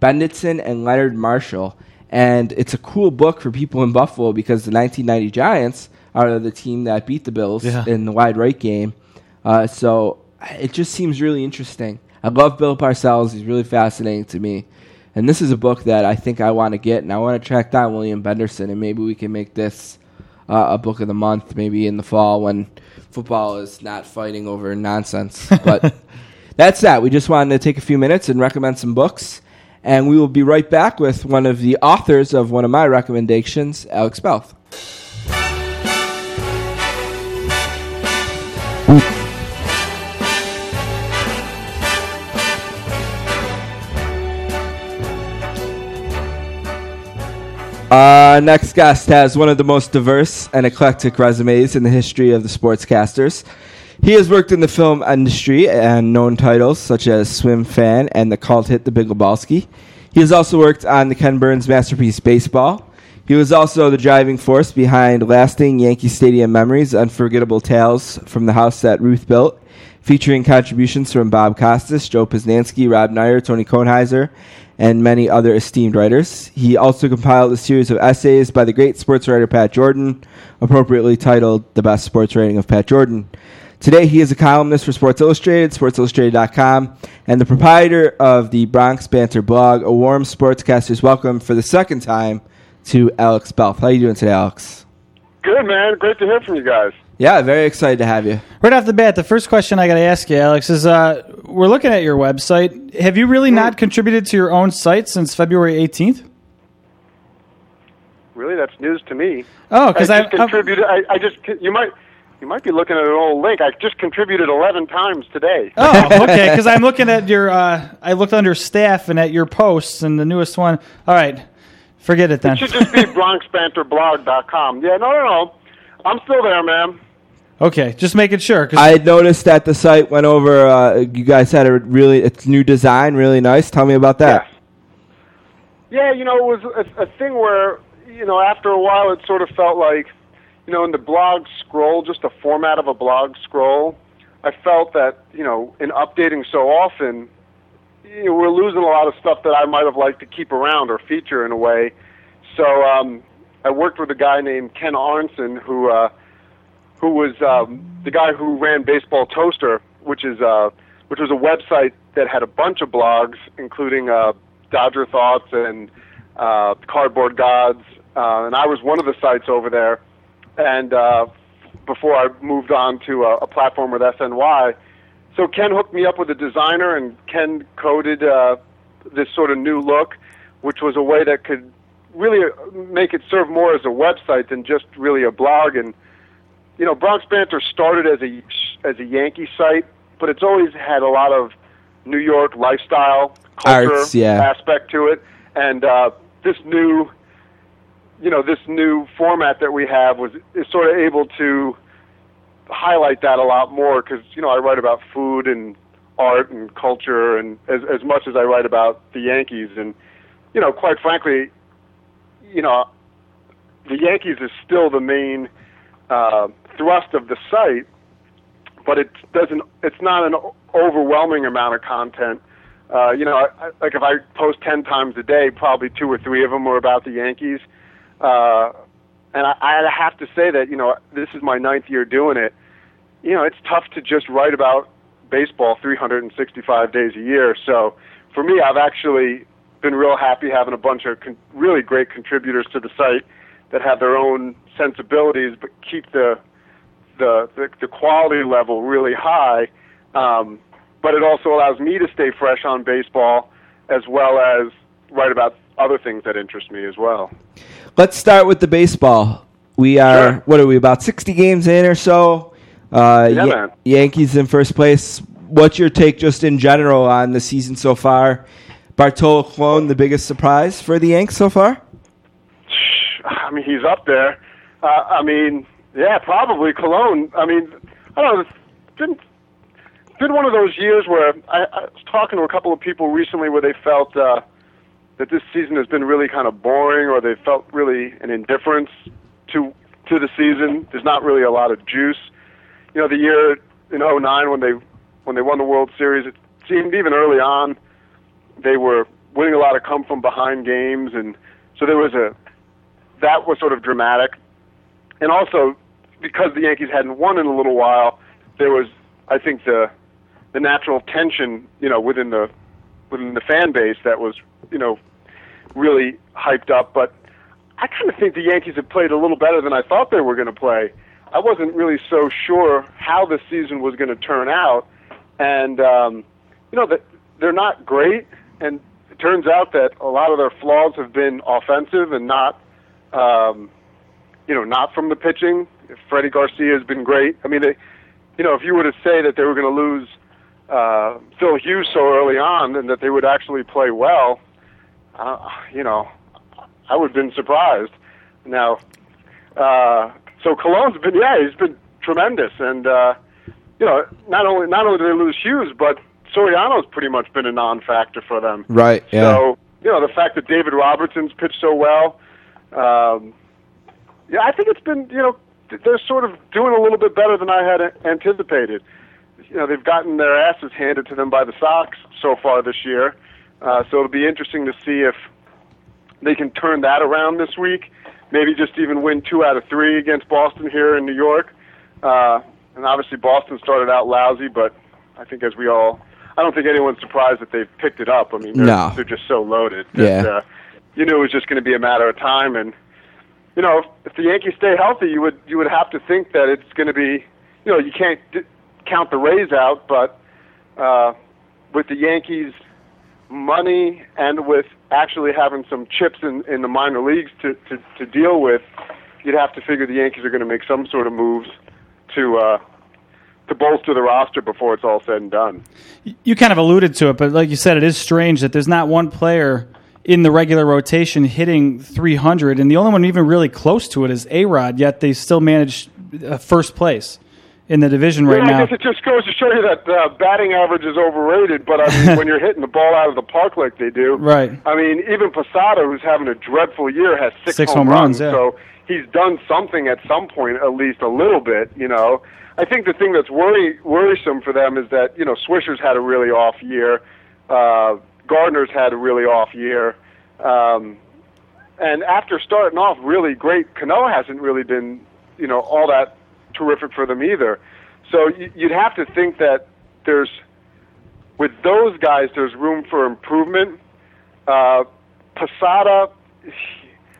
Bendetson and Leonard Marshall. And it's a cool book for people in Buffalo because the 1990 Giants are the team that beat the Bills Yeah. in the wide right game. Uh, so it just seems really interesting. I love Bill Parcells. He's really fascinating to me. And this is a book that I think I want to get, and I want to track down William Bendetson, and maybe we can make this uh, a book of the month, maybe in the fall when football is not fighting over nonsense. [LAUGHS] But that's that. We just wanted to take a few minutes and recommend some books. And we will be right back with one of the authors of one of my recommendations, Alex Belth. Our next guest has one of the most diverse and eclectic resumes in the history of the sportscasters. He has worked in the film industry and known titles such as Swim Fan and the cult hit The Big Lebowski. He has also worked on the Ken Burns masterpiece Baseball. He was also the driving force behind lasting Yankee Stadium memories, unforgettable tales from the house that Ruth built, featuring contributions from Bob Costas, Joe Posnanski, Rob Neyer, Tony Kornheiser, and many other esteemed writers. He also compiled a series of essays by the great sports writer Pat Jordan, appropriately titled The Best Sports Writing of Pat Jordan. Today, he is a columnist for Sports Illustrated, SportsIllustrated.com, and the proprietor of the Bronx Banter blog. A warm sportscaster's welcome for the second time to Alex Belth. How are you doing today, Alex? Good, man. Great to hear from you guys. Yeah, very excited to have you. Right off the bat, the first question I got to ask you, Alex, is uh, we're looking at your website. Have you really not contributed to your own site since February 18th? Really, that's news to me. Oh, because I I, contributed. I, I just you might you might be looking at an old link. I just contributed eleven times today. Oh, [LAUGHS] okay. Because I'm looking at your. Uh, I looked under staff and at your posts, and the newest one. All right, forget it then. It should just be [LAUGHS] BronxBanterBlog.com. Yeah, no, no, no. I'm still there, man. Okay, just making sure. 'cause- I had noticed that the site went over. Uh, you guys had a really it's new design, really nice. Tell me about that. Yes. Yeah, you know, it was a, a thing where, you know, after a while it sort of felt like, you know, in the blog scroll, just the format of a blog scroll, I felt that, you know, in updating so often, you know, we're losing a lot of stuff that I might have liked to keep around or feature in a way. So um, I worked with a guy named Ken Arneson who uh, who was um, the guy who ran Baseball Toaster, which is uh, which was a website that had a bunch of blogs, including uh, Dodger Thoughts and uh, Cardboard Gods, uh, and I was one of the sites over there. And uh, before I moved on to a, a platform with SNY, so Ken hooked me up with a designer, and Ken coded uh, this sort of new look, which was a way that could really make it serve more as a website than just really a blog. And you know, Bronx Banter started as a as a Yankee site, but it's always had a lot of New York lifestyle culture Arts, yeah. aspect to it. And uh, this new, you know, this new format that we have was is sort of able to highlight that a lot more because you know I write about food and art and culture and as as much as I write about the Yankees and you know quite frankly you know the Yankees is still the main uh, thrust of the site but it doesn't it's not an overwhelming amount of content uh, you know I, I, like if I post 10 times a day probably two or three of them were about the Yankees uh, and I, I have to say that you know this is my ninth year doing it. You know, it's tough to just write about baseball 365 days a year. So for me, I've actually been real happy having a bunch of con- really great contributors to the site that have their own sensibilities, but keep the the the, the quality level really high. Um, but it also allows me to stay fresh on baseball, as well as write about other things that interest me as well. Let's start with the baseball. We are Sure. what are we about sixty games in or so? Uh, Yeah, man. Yankees in first place. What's your take just in general on the season so far? Bartolo Colon, the biggest surprise for the Yanks so far. I mean, he's up there. Uh, I mean, yeah, probably Colon. I mean, I don't know. It's been been one of those years where I, I was talking to a couple of people recently where they felt uh, that this season has been really kind of boring, or they felt really an indifference to to the season. There's not really a lot of juice. You know, the year in '09 when they when they won the World Series, it seemed even early on they were winning a lot of come from behind games, and so there was a that was sort of dramatic. And also, because the Yankees hadn't won in a little while, there was, I think, the the natural tension, you know, within the within the fan base that was, you know, really hyped up. But I kind of think the Yankees have played a little better than I thought they were going to play. I wasn't really so sure how the season was going to turn out, and um, you know that they're not great, and it turns out that a lot of their flaws have been offensive and not, um, you know, not from the pitching. Freddie Garcia has been great. I mean, they, you know, if you were to say that they were going to lose uh, Phil Hughes so early on and that they would actually play well, uh, you know, I would have been surprised. Now, uh, so Colon's been yeah, he's been tremendous, and uh, you know, not only not only did they lose Hughes, but Soriano's pretty much been a non-factor for them. Right. Yeah. So you know, the fact that David Robertson's pitched so well, um, yeah, I think it's been you know they're sort of doing a little bit better than I had anticipated. You know, they've gotten their asses handed to them by the Sox so far this year. Uh, so it'll be interesting to see if they can turn that around this week. Maybe just even win two out of three against Boston here in New York. Uh, and obviously Boston started out lousy, but I think as we all, I don't think anyone's surprised that they've picked it up. I mean, they're, No. they're just so loaded. Yeah. That, uh, you knew it was just going to be a matter of time, and you know, if, if the Yankees stay healthy, you would you would have to think that it's going to be, you know, you can't d- count the Rays out, but uh, with the Yankees' money and with actually having some chips in, in the minor leagues to, to, to deal with, you'd have to figure the Yankees are going to make some sort of moves to uh, to bolster the roster before it's all said and done. You kind of alluded to it, but like you said, it is strange that there's not one player in the regular rotation hitting 300, and the only one even really close to it is A Rod. Yet they still manage uh, first place in the division right yeah, I guess it just goes to show you that uh, batting average is overrated. But I mean, [LAUGHS] when you're hitting the ball out of the park like they do, Right. I mean, even Posada, who's having a dreadful year, has six, Six home, home runs, yeah. So he's done something at some point, at least a little bit. You know, I think the thing that's worry worrisome for them is that you know Swisher's had a really off year, uh, Gardner's had a really off year. Um, and after starting off really great, Cano hasn't really been, you know, all that terrific for them either. So you'd have to think that there's, with those guys, there's room for improvement. Uh, Posada,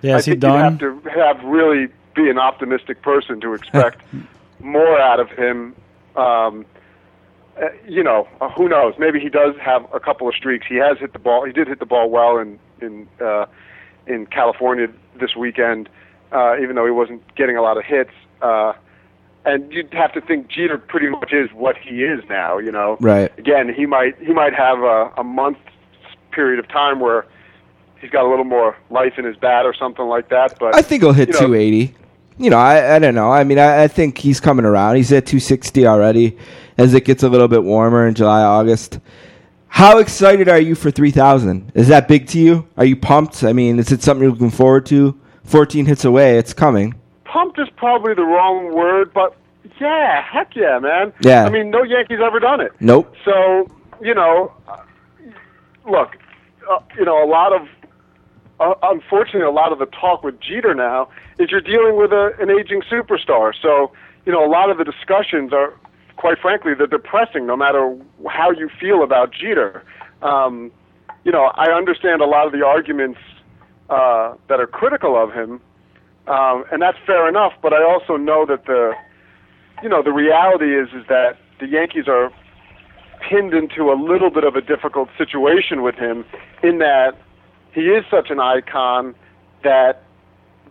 Yeah, I think you'd have to have really be an optimistic person to expect [LAUGHS] more out of him. Um, uh, you know, uh, who knows? Maybe he does have a couple of streaks. He has hit the ball. He did hit the ball well in in uh, in California this weekend, uh, even though he wasn't getting a lot of hits. Uh, and you'd have to think Jeter pretty much is what he is now. You know, Right. Again, he might he might have a, a month period of time where he's got a little more life in his bat or something like that. But I think he'll hit you know, 280. You know, I, I don't know. I mean, I, I think he's coming around. He's at 260 already as it gets a little bit warmer in July, August. How excited are you for 3,000? Is that big to you? Are you pumped? I mean, is it something you're looking forward to? 14 hits away. It's coming. pumped is probably the wrong word, but yeah, heck yeah, man. Yeah. I mean, no Yankees ever done it. Nope. So you know, look, uh, you know, a lot of uh, unfortunately, a lot of the talk with Jeter now is you're dealing with a, an aging superstar. So you know, a lot of the discussions are, quite frankly, they're depressing. No matter how you feel about Jeter, um, you know, I understand a lot of the arguments uh, that are critical of him, um, and that's fair enough. But I also know that the, you know, the reality is is that the Yankees are pinned into a little bit of a difficult situation with him, in that he is such an icon that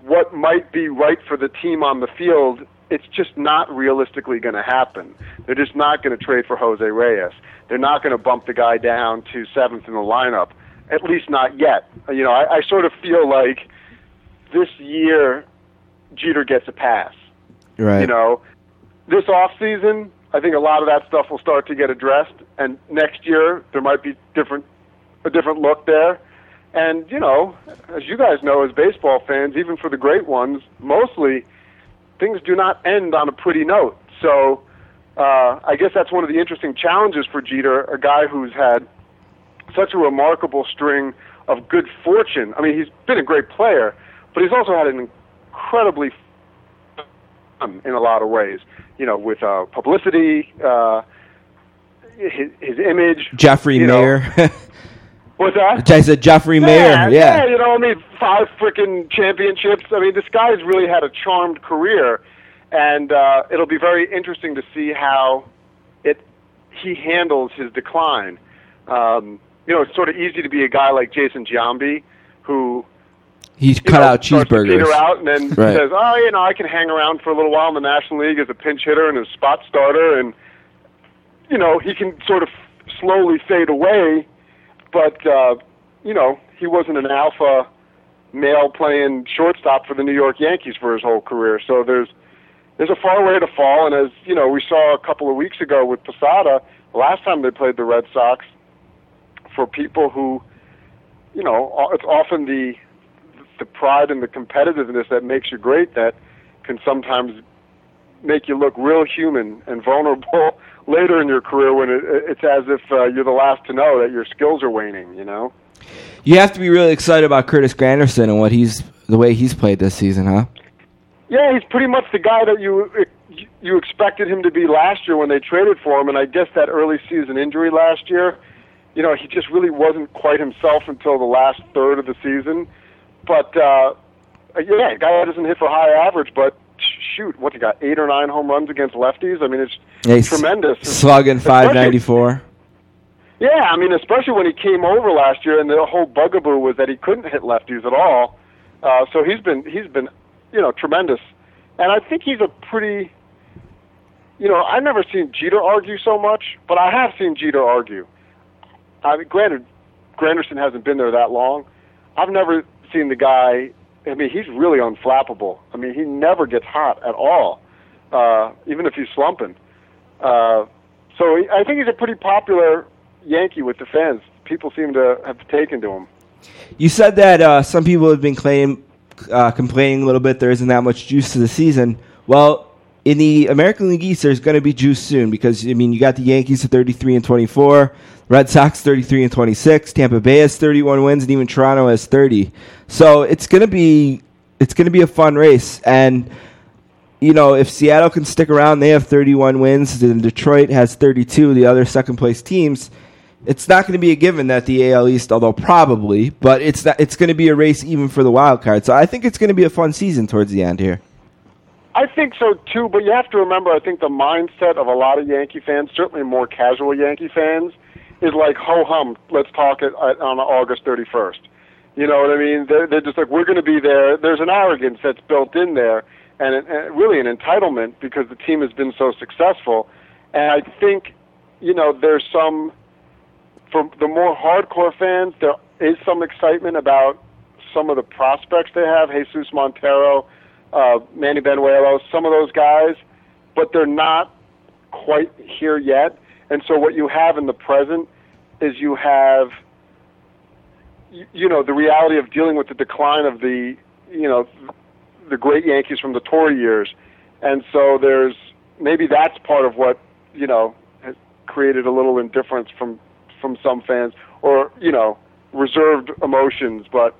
what might be right for the team on the field, it's just not realistically going to happen. They're just not going to trade for Jose Reyes. They're not going to bump the guy down to seventh in the lineup, at least not yet. You know, I, I sort of feel like this year Jeter gets a pass. Right. You know, this off season, I think a lot of that stuff will start to get addressed, and next year there might be different a different look there. And you know, as you guys know as baseball fans, even for the great ones, mostly things do not end on a pretty note. So uh, I guess that's one of the interesting challenges for Jeter, a guy who's had such a remarkable string of good fortune. I mean, he's been a great player, but he's also had an incredibly fun in a lot of ways. You know, with uh, publicity, uh, his, his image. Jeffrey. Maier. [LAUGHS] What's that? I said Jeffrey Maier. Yeah. you know, I mean, five freaking championships. I mean, this guy's really had a charmed career, and uh, it'll be very interesting to see how it he handles his decline. Um, you know, it's sort of easy to be a guy like Jason Giambi, who He's cut know, out cheeseburgers. peter out and then [LAUGHS] Right. says, "Oh, you know, I can hang around for a little while in the National League as a pinch hitter and a spot starter, and you know, he can sort of slowly fade away." But uh, you know, he wasn't an alpha male playing shortstop for the New York Yankees for his whole career. So there's there's a far way to fall, and as you know, we saw a couple of weeks ago with Posada, last time they played the Red Sox, for people who, you know, it's often the the pride and the competitiveness that makes you great that can sometimes make you look real human and vulnerable later in your career when it, it's as if uh, you're the last to know that your skills are waning. You know. You have to be really excited about Curtis Granderson and what he's the way he's played this season, huh? Yeah, he's pretty much the guy that you you expected him to be last year when they traded for him, and I guess that early season injury last year, you know, he just really wasn't quite himself until the last third of the season. But uh, yeah, guy doesn't hit for high average, but shoot, what he got eight or nine home runs against lefties. I mean, it's he's tremendous. Slugging Especially- 594. Yeah, I mean, especially when he came over last year, and the whole bugaboo was that he couldn't hit lefties at all. Uh, so he's been he's been, you know, tremendous, and I think he's a pretty. You know, I've never seen Jeter argue so much, but I have seen Jeter argue. I mean, granted, Granderson hasn't been there that long. I've never seen the guy. I mean, he's really unflappable. I mean, he never gets hot at all, uh, even if he's slumping. Uh, so he- I think he's a pretty popular Yankee with the fans. People seem to have taken to him. You said that uh, some people have been claim, uh, complaining a little bit there isn't that much juice to the season. Well, in the American League East, there's going to be juice soon because I mean you got the Yankees at 33 and 24, Red Sox 33 and 26, Tampa Bay has 31 wins, and even Toronto has 30. So it's going to be it's going to be a fun race, and you know if Seattle can stick around, they have 31 wins, Then Detroit has 32. The other second place teams it's not going to be a given that the AL East, although probably, but it's not, it's going to be a race even for the wild card. So I think it's going to be a fun season towards the end here. I think so too, but you have to remember. I think the mindset of a lot of Yankee fans, certainly more casual Yankee fans, is like ho hum. Let's talk it uh, on August 31st. You know what I mean? They're, they're just like we're going to be there. There's an arrogance that's built in there, and, and really an entitlement because the team has been so successful. And I think, you know, there's some for the more hardcore fans, there is some excitement about some of the prospects they have, Jesus Montero, uh, Manny Banuelos, some of those guys, but they're not quite here yet. And so what you have in the present is you have, you, know, the reality of dealing with the decline of the, you know, the great Yankees from the Torre years. And so there's maybe that's part of what, you know, has created a little indifference from from some fans or, you know, reserved emotions, but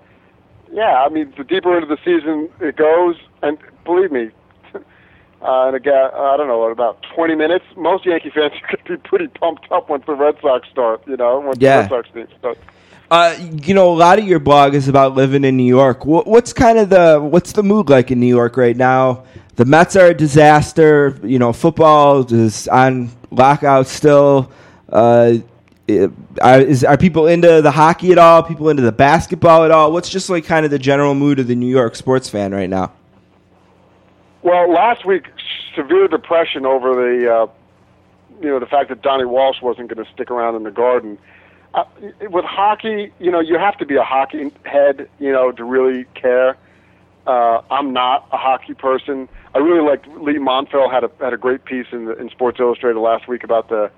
yeah, I mean, the deeper into the season it goes, and believe me, [LAUGHS] uh, and again, I don't know, in about 20 minutes, most Yankee fans [LAUGHS] are going to be pretty pumped up once the Red Sox start. You know, once Yeah. the Red Sox team starts. Uh, you know, a lot of your blog is about living in New York. What, what's kind of the what's the mood like in New York right now? The Mets are a disaster. You know, football is on lockout still. Uh, are, is, are people into the hockey at all? People into the basketball at all? What's just like kind of the general mood of the New York sports fan right now? Well, last week, severe depression over the, uh, you know, the fact that Donnie Walsh wasn't going to stick around in the Garden. Uh, with hockey, you know, you have to be a hockey head, you know, to really care. Uh, I'm not a hockey person. I really liked Lee Montville had a had a great piece in the, in Sports Illustrated last week about the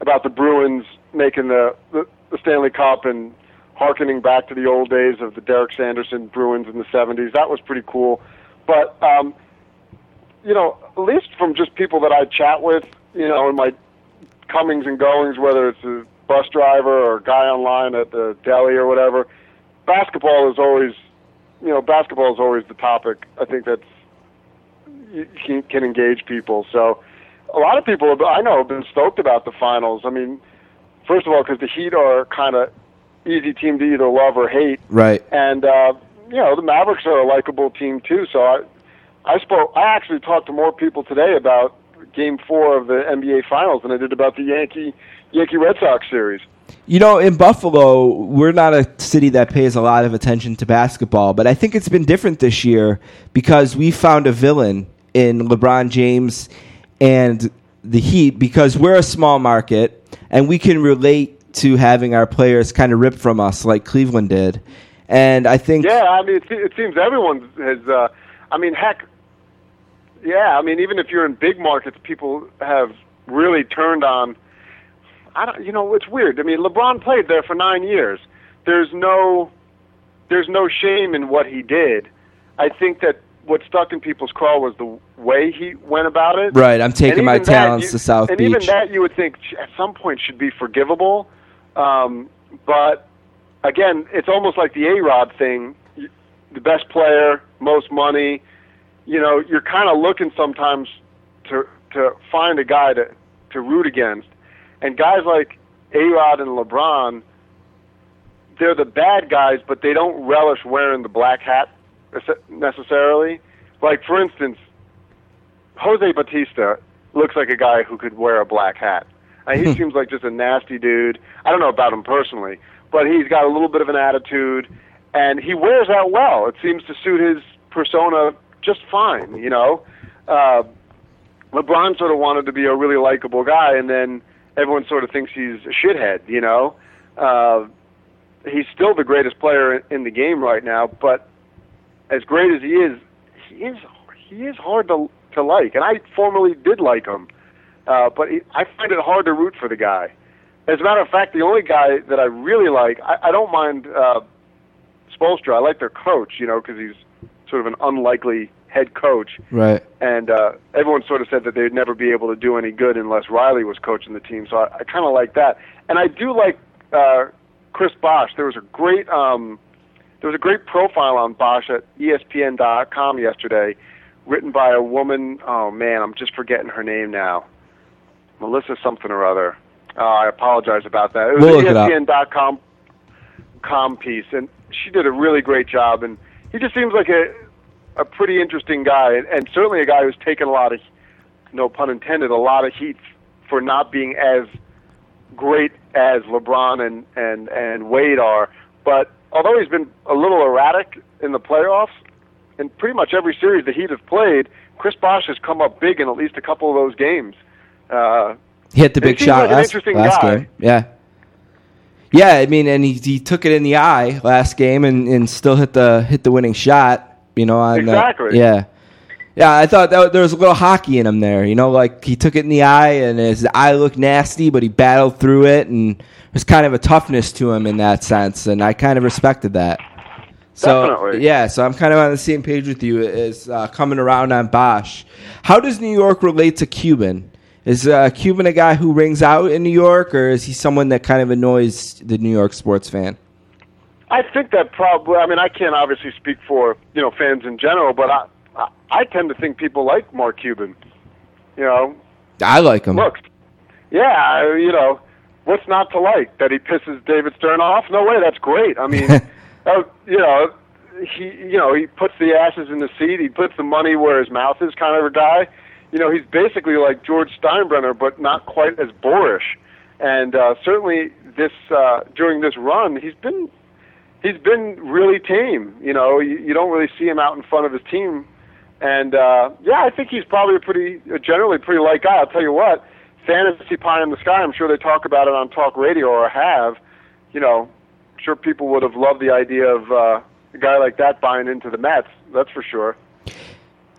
about the Bruins making the, the the Stanley Cup and harkening back to the old days of the Derek Sanderson Bruins in the 70s. That was pretty cool. But um, you know, at least from just people that I chat with, you know, in my comings and goings, whether it's a bus driver or a guy online at the deli or whatever, basketball is always, you know, basketball is always the topic. I think that's can engage people. So a lot of people I know have been stoked about the finals. I mean, first of all, because the Heat are kind of easy team to either love or hate, Right. and uh, you know the Mavericks are a likable team too. So I, I spoke. I actually talked to more people today about Game Four of the NBA Finals than I did about the Yankee Yankee Red Sox series. You know, in Buffalo, we're not a city that pays a lot of attention to basketball, but I think it's been different this year because we found a villain in LeBron James and the Heat because we're a small market and we can relate to having our players kind of ripped from us like Cleveland did. And I think Yeah, I mean, it, it seems everyone has. Uh, I mean, heck, yeah. I mean, even if you're in big markets, people have really turned on. I don't. You know, it's weird. I mean, LeBron played there for nine years. There's no, there's no shame in what he did. I think that what stuck in people's craw was the way he went about it. Right, I'm taking my talents you- to South and Beach. even that you would think at some point should be forgivable. Um, but again, it's almost like the A Rod thing: the best player, most money. You know, you're kind of looking sometimes to to find a guy to to root against, and guys like A Rod and LeBron, they're the bad guys, but they don't relish wearing the black hat necessarily. Like for instance, Jose Bautista looks like a guy who could wear a black hat. Uh, he [LAUGHS] seems like just a nasty dude. I don't know about him personally, but he's got a little bit of an attitude, and he wears that well. It seems to suit his persona just fine. You know, uh, LeBron sort of wanted to be a really likable guy, and then everyone sort of thinks he's a shithead. You know, uh, he's still the greatest player in the game right now, but as great as he is, he is he is hard to to like, and I formerly did like him, uh, but he, I find it hard to root for the guy. As a matter of fact, the only guy that I really like, I, I don't mind uh, Spoelstra. I like their coach, you know, because he's sort of an unlikely head coach, right. and uh, everyone sort of said that they'd never be able to do any good unless Riley was coaching the team. So I, I kind of like that, and I do like uh, Chris Bosh. There was a great um, there was a great profile on Bosh at ESPN.com yesterday, written by a woman. Oh man, I'm just forgetting her name now. Melissa something or other. Uh, I apologize about that. It was We'll an look it up. ESPN.com com piece, and she did a really great job. And he just seems like a a pretty interesting guy, and, and certainly a guy who's taken a lot of, no pun intended, a lot of heat for not being as great as LeBron and and and Wade are. But although he's been a little erratic in the playoffs, in pretty much every series the Heat have played, Chris Bosh has come up big in at least a couple of those games. Uh, He hit the big shot like last, last guy. game. Yeah. Yeah, I mean, and he, he took it in the eye last game and, and still hit the hit the winning shot. You know, on the- Exactly. yeah, yeah. I thought that there was a little hockey in him there. You know, like he took it in the eye and his eye looked nasty, but he battled through it, and there's kind of a toughness to him in that sense, and I kind of respected that. So Definitely. yeah, so I'm kind of on the same page with you. Is uh, coming around on Bosh. How does New York relate to Cuban? Is uh, Cuban a guy who rings out in New York, or is he someone that kind of annoys the New York sports fan? I think that probably. I mean, I can't obviously speak for you know fans in general, but I I, tend to think people like Mark Cuban. You know, I like him. look, yeah, you know, what's not to like? That he pisses David Stern off? No way, that's great. I mean, [LAUGHS] uh, you know, he you know he puts the asses in the seat. He puts the money where his mouth is, kind of a guy. You know, he's basically like George Steinbrenner, but not quite as boorish. And uh, certainly, this uh, during this run, he's been he's been really tame. You know, you, you don't really see him out in front of his team. And uh, yeah, I think he's probably a pretty, a generally pretty light guy. I'll tell you what, fantasy pie in the sky. I'm sure they talk about it on talk radio or have. You know, I'm sure people would have loved the idea of uh, a guy like that buying into the Mets. That's for sure.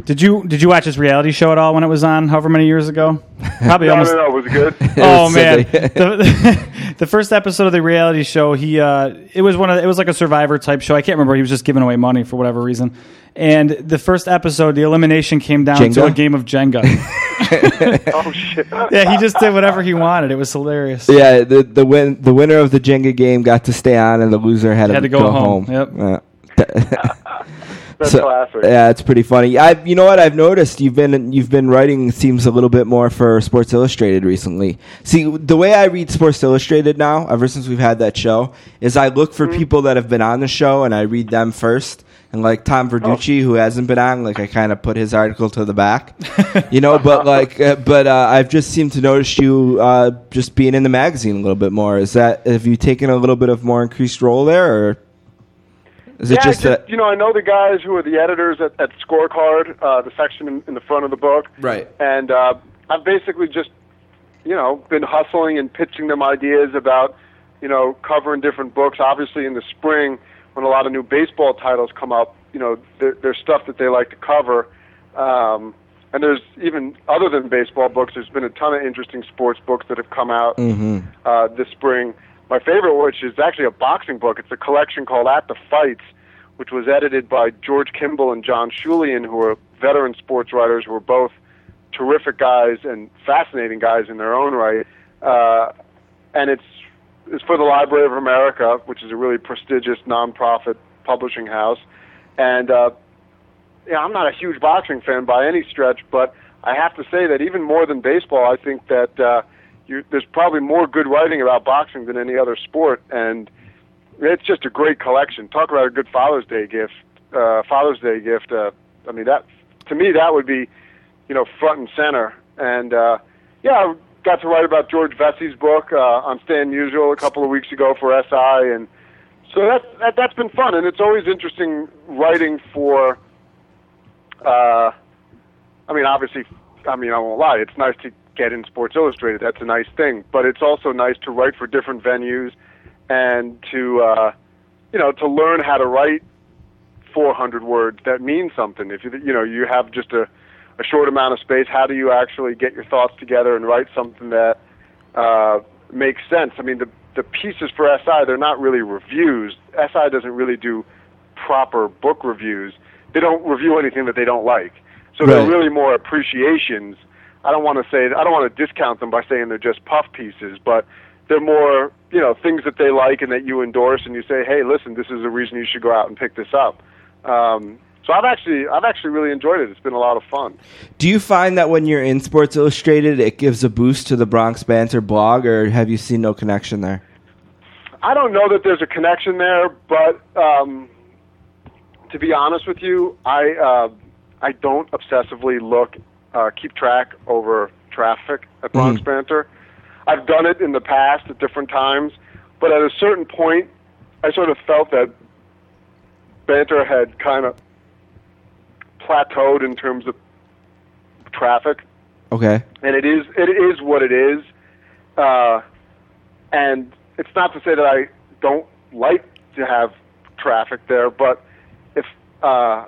Did you did you watch his reality show at all when it was on? However many years ago? [LAUGHS] Probably No, almost. no, no, was good? [LAUGHS] Oh man, the, [LAUGHS] the first episode of the reality show, he uh, it was one of it was like a Survivor type show. I can't remember. He was just giving away money for whatever reason. And the first episode, the elimination came down to a game of Jenga. oh shit! yeah, he just did whatever he wanted. It was hilarious. Yeah, the the win the winner of the Jenga game got to stay on, and the loser had, Had to go home. Yep. Yeah. That's So- classic. Yeah, it's pretty funny. I, you know what I've noticed? You've been you've been writing seems a little bit more for Sports Illustrated recently. See, the way I read Sports Illustrated now, ever since we've had that show, is I look for people that have been on the show and I read them first. And like Tom Verducci, who hasn't been on, like I kind of put his article to the back, [LAUGHS] you know. But like, uh, but uh, I've just seemed to notice you uh, just being in the magazine a little bit more. Is that have you taken a little bit of more increased role there, or is it yeah, just, just, that? you know, I know the guys who are the editors at, at Scorecard, uh, the section in, in the front of the book. Right. And uh, I've basically just, you know, been hustling and pitching them ideas about, you know, covering different books. Obviously, in the spring, when a lot of new baseball titles come up, you know, there, there's stuff that they like to cover. Um, and there's even other than baseball books. There's been a ton of interesting sports books that have come out uh, this spring. My favorite, which is actually a boxing book, it's a collection called At the Fights, which was edited by George Kimball and John Schulian, who are veteran sports writers who are both terrific guys and fascinating guys in their own right. Uh, and it's it's for the Library of America, which is a really prestigious nonprofit publishing house. And uh, yeah, I'm not a huge boxing fan by any stretch, but I have to say that even more than baseball, I think that uh, you, there's probably more good writing about boxing than any other sport, and it's just a great collection. Talk about a good Father's Day gift. Uh, Father's Day gift. Uh, I mean, that to me that would be, you know, front and center. And uh, yeah, I got to write about George Vecsey's book uh, on Stan Musial a couple of weeks ago for SI, and so that, that that's been fun. And it's always interesting writing for. Uh, I mean, obviously, I mean, I won't lie. It's nice to get in Sports Illustrated. That's a nice thing. But it's also nice to write for different venues and to, uh, you know, to learn how to write 400 words that mean something. If you, you know, you have just a, a short amount of space, how do you actually get your thoughts together and write something that uh, makes sense? I mean, the the pieces for SI they're not really reviews. SI doesn't really do proper book reviews. They don't review anything that they don't like. So they're really more appreciations. I don't want to say I don't want to discount them by saying they're just puff pieces, but they're more you know things that they like and that you endorse, and you say, hey, listen, this is a reason you should go out and pick this up. Um, so I've actually I've actually really enjoyed it. It's been a lot of fun. Do you find that when you're in Sports Illustrated, it gives a boost to the Bronx Banter blog, or have you seen no connection there? I don't know that there's a connection there, but um, to be honest with you, I uh, I don't obsessively look uh, keep track over traffic at Bronx Mhm. Banter. I've done it in the past at different times, but at a certain point, I sort of felt that Banter had kind of plateaued in terms of traffic Okay. and it is it is what it is. Uh, and it's not to say that I don't like to have traffic there, but if uh,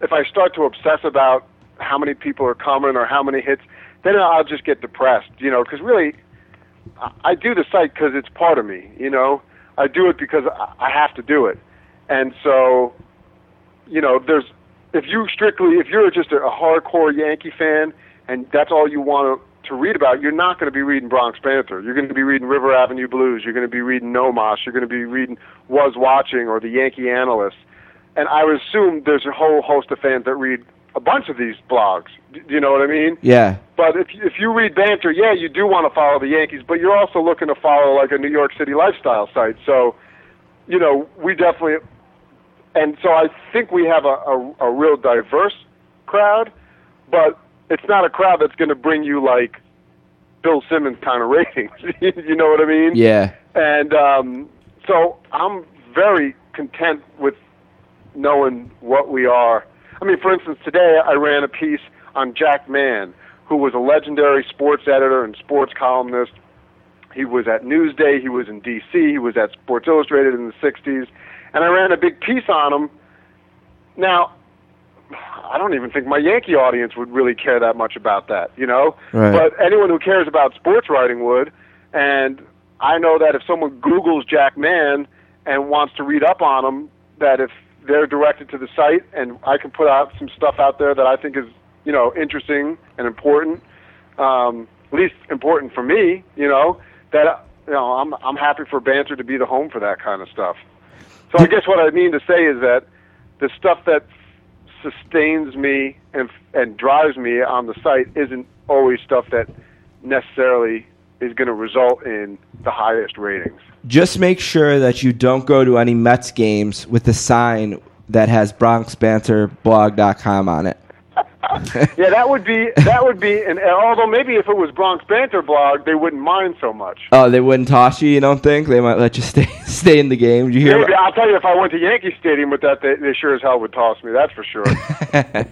if I start to obsess about how many people are coming or how many hits, then I'll just get depressed. You know, because really, I- do the site because it's part of me. You know, I do it because I- have to do it, and so you know, there's if you strictly if you're just a, hardcore Yankee fan and that's all you want to, to read about, you're not going to be reading Bronx Banter. You're going to be reading River Avenue Blues. You're going to be reading NoMaas. You're going to be reading Was Watching or the Yankee Analyst. And I would assume there's a whole host of fans that read a bunch of these blogs. Do you know what I mean? Yeah. But if you, if you read Banter, yeah, you do want to follow the Yankees, but you're also looking to follow like a New York City lifestyle site. So, you know, we definitely, and so I think we have a, a, a real diverse crowd, but it's not a crowd that's going to bring you like Bill Simmons kind of ratings. [LAUGHS] you know what I mean? Yeah. And um, so I'm very content with knowing what we are. I mean, for instance, today I ran a piece on Jack Mann, who was a legendary sports editor and sports columnist. He was at Newsday, he was in D.C., he was at Sports Illustrated in the 60s, and I ran a big piece on him. Now, I don't even think my Yankee audience would really care that much about that, you know? Right. But anyone who cares about sports writing would. And I know that if someone Googles Jack Mann and wants to read up on him, that if they're directed to the site and I can put out some stuff out there that I think is, you know, interesting and important, um, at least important for me, you know, that you know, I'm I'm happy for Banter to be the home for that kind of stuff. So I guess what I mean to say is that the stuff that sustains me and and drives me on the site isn't always stuff that necessarily is going to result in the highest ratings. Just make sure that you don't go to any Mets games with a sign that has BronxBanterBlog.com on it. [LAUGHS] Yeah, that would be that would be, and and although maybe if it was Bronx Banter blog, they wouldn't mind so much. Oh, they wouldn't toss you. You don't think they might let you stay [LAUGHS] stay in the game? Did you hear? Maybe I'll tell you, if I went to Yankee Stadium with that, they, they sure as hell would toss me. That's for sure. [LAUGHS]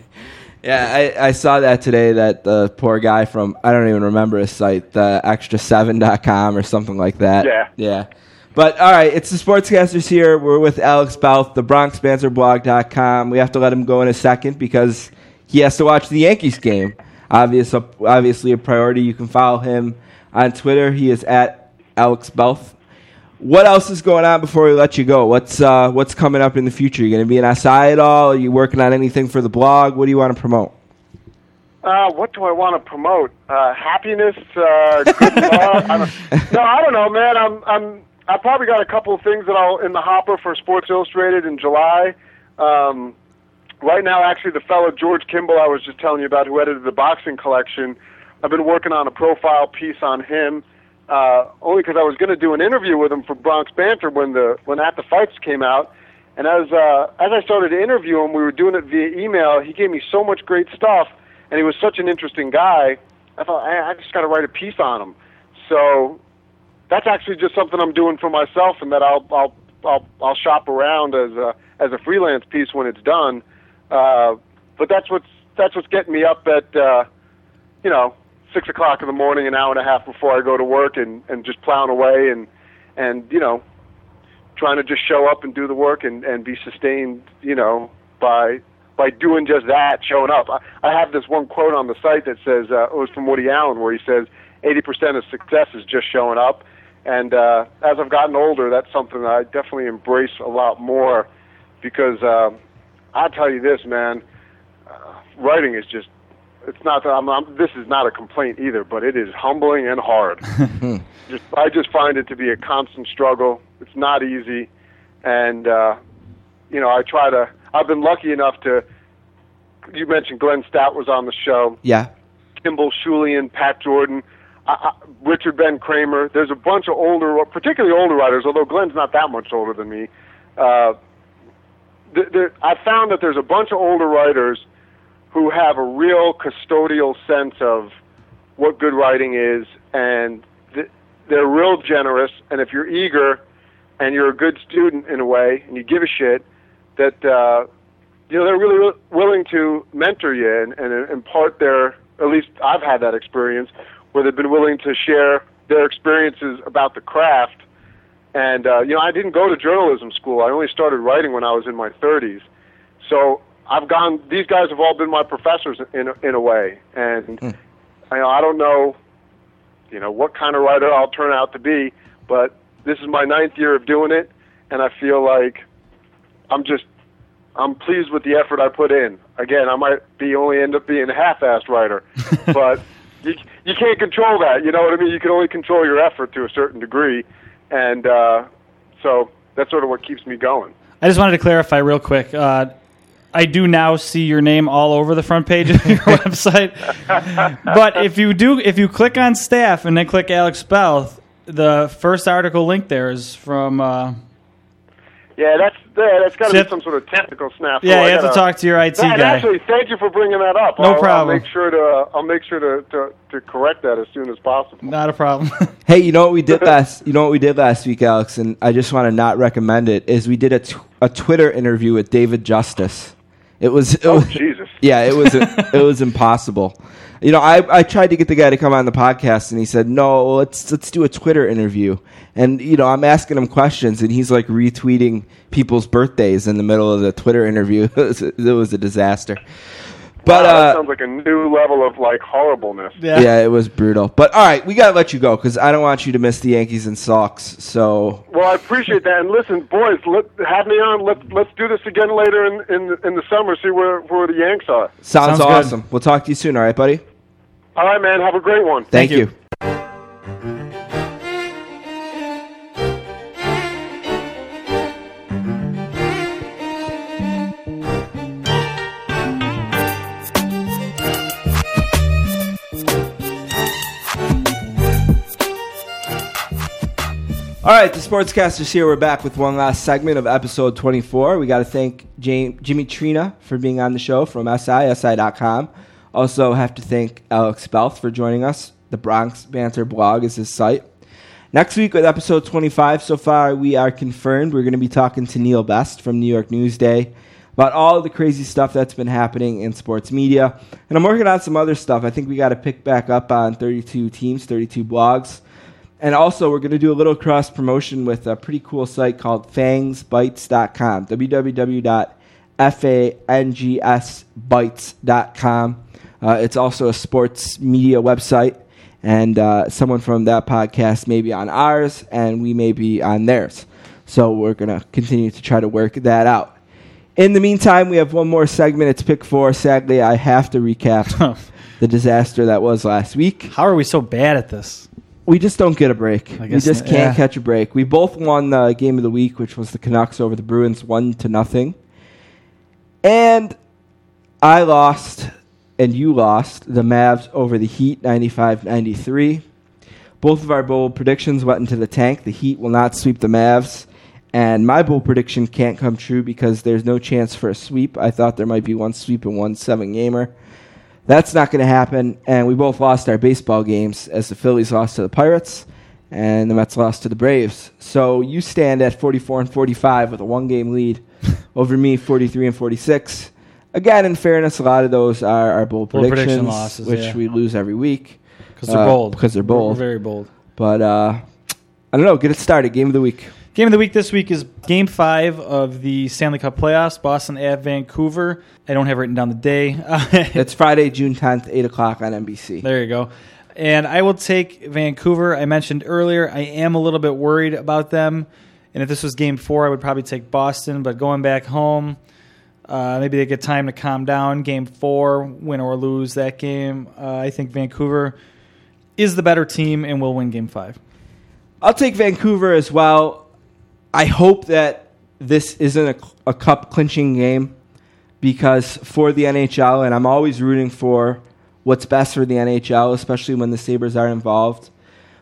yeah, I, I saw that today. That the poor guy from I don't even remember his site, the extra7.com or something like that. Yeah. yeah. But all right, it's the Sportscasters here. We're with Alex Belth, the BronxBanterBlog.com. We have to let him go in a second because he has to watch the Yankees game. Obvious, obviously a priority. You can follow him on Twitter. He is at Alex Belth. What else is going on before we let you go? What's uh, what's coming up in the future? You going to be an SI at all? Are you working on anything for the blog? What do you want to promote? Uh, what do I want to promote? Uh, happiness, uh, good [LAUGHS] love. I don't, no, I don't know, man. I'm, I'm, I probably got a couple of things that I'll in the hopper for Sports Illustrated in July. Um, right now, actually, the fellow George Kimball I was just telling you about, who edited the boxing collection, I've been working on a profile piece on him. Uh, only because I was going to do an interview with him for Bronx Banter when the when At the Fights came out, and as uh, as I started to interview him, we were doing it via email. He gave me so much great stuff and he was such an interesting guy. I thought I, I just got to write a piece on him. So that's actually just something I'm doing for myself, and that I'll I'll I'll, I'll shop around as a as a freelance piece when it's done. Uh, but that's what's that's what's getting me up at uh, you know six o'clock in the morning, an hour and a half before I go to work, and and just plowing away and and you know trying to just show up and do the work and and be sustained you know by by doing just that, showing up. I, I have this one quote on the site that says uh, it was from Woody Allen, where he says, "80% of success is just showing up." And uh, as I've gotten older, that's something that I definitely embrace a lot more because uh, I'll tell you this, man, uh, writing is just. It's not that I'm, I'm. This is not a complaint either, but it is humbling and hard. [LAUGHS] just, I just find it to be a constant struggle. It's not easy, and uh, you know, I try to I've been lucky enough to. You mentioned Glenn Stout was on the show. Yeah. Kimball Schulian, Pat Jordan, I, I, Richard Ben Cramer. There's a bunch of older, particularly older writers. Although Glenn's not that much older than me. Uh, th- I found that there's a bunch of older writers who have a real custodial sense of what good writing is, and th- they're real generous. And if you're eager and you're a good student in a way, and you give a shit, that uh, you know they're really willing to mentor you and, and impart their. At least I've had that experience where they've been willing to share their experiences about the craft. And uh, you know, I didn't go to journalism school. I only started writing when I was in my 30s. So I've gone. These guys have all been my professors in a, in a way, and mm. I, I don't know, you know, what kind of writer I'll turn out to be. But this is my ninth year of doing it, and I feel like I'm just I'm pleased with the effort I put in. Again, I might be only end up being a half-assed writer, [LAUGHS] but you you can't control that. You know what I mean? You can only control your effort to a certain degree, and uh, so that's sort of what keeps me going. I just wanted to clarify real quick. Uh, I do now see your name all over the front page of your [LAUGHS] website. but if you do, if you click on staff and then click Alex Belth, the first article link there is from uh, yeah, that's yeah, that's got to be some sort of technical snap. Yeah, you have to talk to your IT that, guy. Actually, thank you for bringing that up. No I'll, problem. I'll make sure to uh, I'll make sure to, to, to correct that as soon as possible. Not a problem. [LAUGHS] hey, you know what we did last? You know what we did last week, Alex? And I just want to not recommend it. Is we did a, t- a Twitter interview with David Justice. It was. It oh was, Jesus! [LAUGHS] Yeah, it was. [LAUGHS] it was impossible. You know, I, I tried to get the guy to come on the podcast, and he said, "No, let's let's do a Twitter interview." And you know, I'm asking him questions, and he's like retweeting people's birthdays in the middle of the Twitter interview. [LAUGHS] it, was a, it was a disaster. But wow, that uh, sounds like a new level of like horribleness. Yeah. yeah, it was brutal. But all right, we gotta let you go because I don't want you to miss the Yankees and Sox. So Well, I appreciate that. And listen, boys, let have me on. Let let's do this again later in in, in the summer. See where where the Yanks are. sounds, Sounds good. awesome. We'll talk to you soon. All right, buddy. All right, man. Have a great one. Thank, Thank you. you. All right, the Sportscasters here. We're back with one last segment of episode 24. We got to thank Jimmy Traina for being on the show from SI, SI.com. Also, have to thank Alex Belth for joining us. The Bronx Banter blog is his site. Next week with episode 25, so far we are confirmed we're going to be talking to Neil Best from New York Newsday about all the crazy stuff that's been happening in sports media. And I'm working on some other stuff. I think we got to pick back up on 32 teams, 32 blogs. And also, we're going to do a little cross promotion with a pretty cool site called fangsbites.com. www.fangsbites.com. Uh, it's also a sports media website. and uh, someone from that podcast may be on ours, and we may be on theirs. So we're going to continue to try to work that out. In the meantime, we have one more segment. It's pick four. Sadly, I have to recap [LAUGHS] the disaster that was last week. How are we so bad at this? We just don't get a break. We guess just not, can't yeah. catch a break. We both won the game of the week, which was the Canucks over the Bruins, one to nothing. And I lost, and you lost the Mavs over the Heat, 95-93. Both of our bold predictions went into the tank. The Heat will not sweep the Mavs. And my bold prediction can't come true because there's no chance for a sweep. I thought there might be one sweep and one seven gamer. That's not going to happen. And we both lost our baseball games as the Phillies lost to the Pirates and the Mets lost to the Braves. So you stand at 44 and 45 with a one game lead [LAUGHS] over me, 43 and 46. Again, in fairness, a lot of those are our bold, Bold prediction predictions, losses, which yeah. we lose every week. Because they're Uh, bold. because they're bold. We're very bold. But uh, I don't know. Get it started. Game of the week. Game of the week this week is Game Five of the Stanley Cup playoffs. Boston at Vancouver. I don't have written down the day. [LAUGHS] It's Friday, June 10th, 8 o'clock on NBC. There you go. And I will take Vancouver. I mentioned earlier, I am a little bit worried about them. And if this was game four, I would probably take Boston. But going back home, uh, maybe they get time to calm down. Game four, win or lose that game. Uh, I think Vancouver is the better team and will win game five. I'll take Vancouver as well. I hope that this isn't a, a cup clinching game because for the NHL, and I'm always rooting for what's best for the NHL, especially when the Sabres are involved.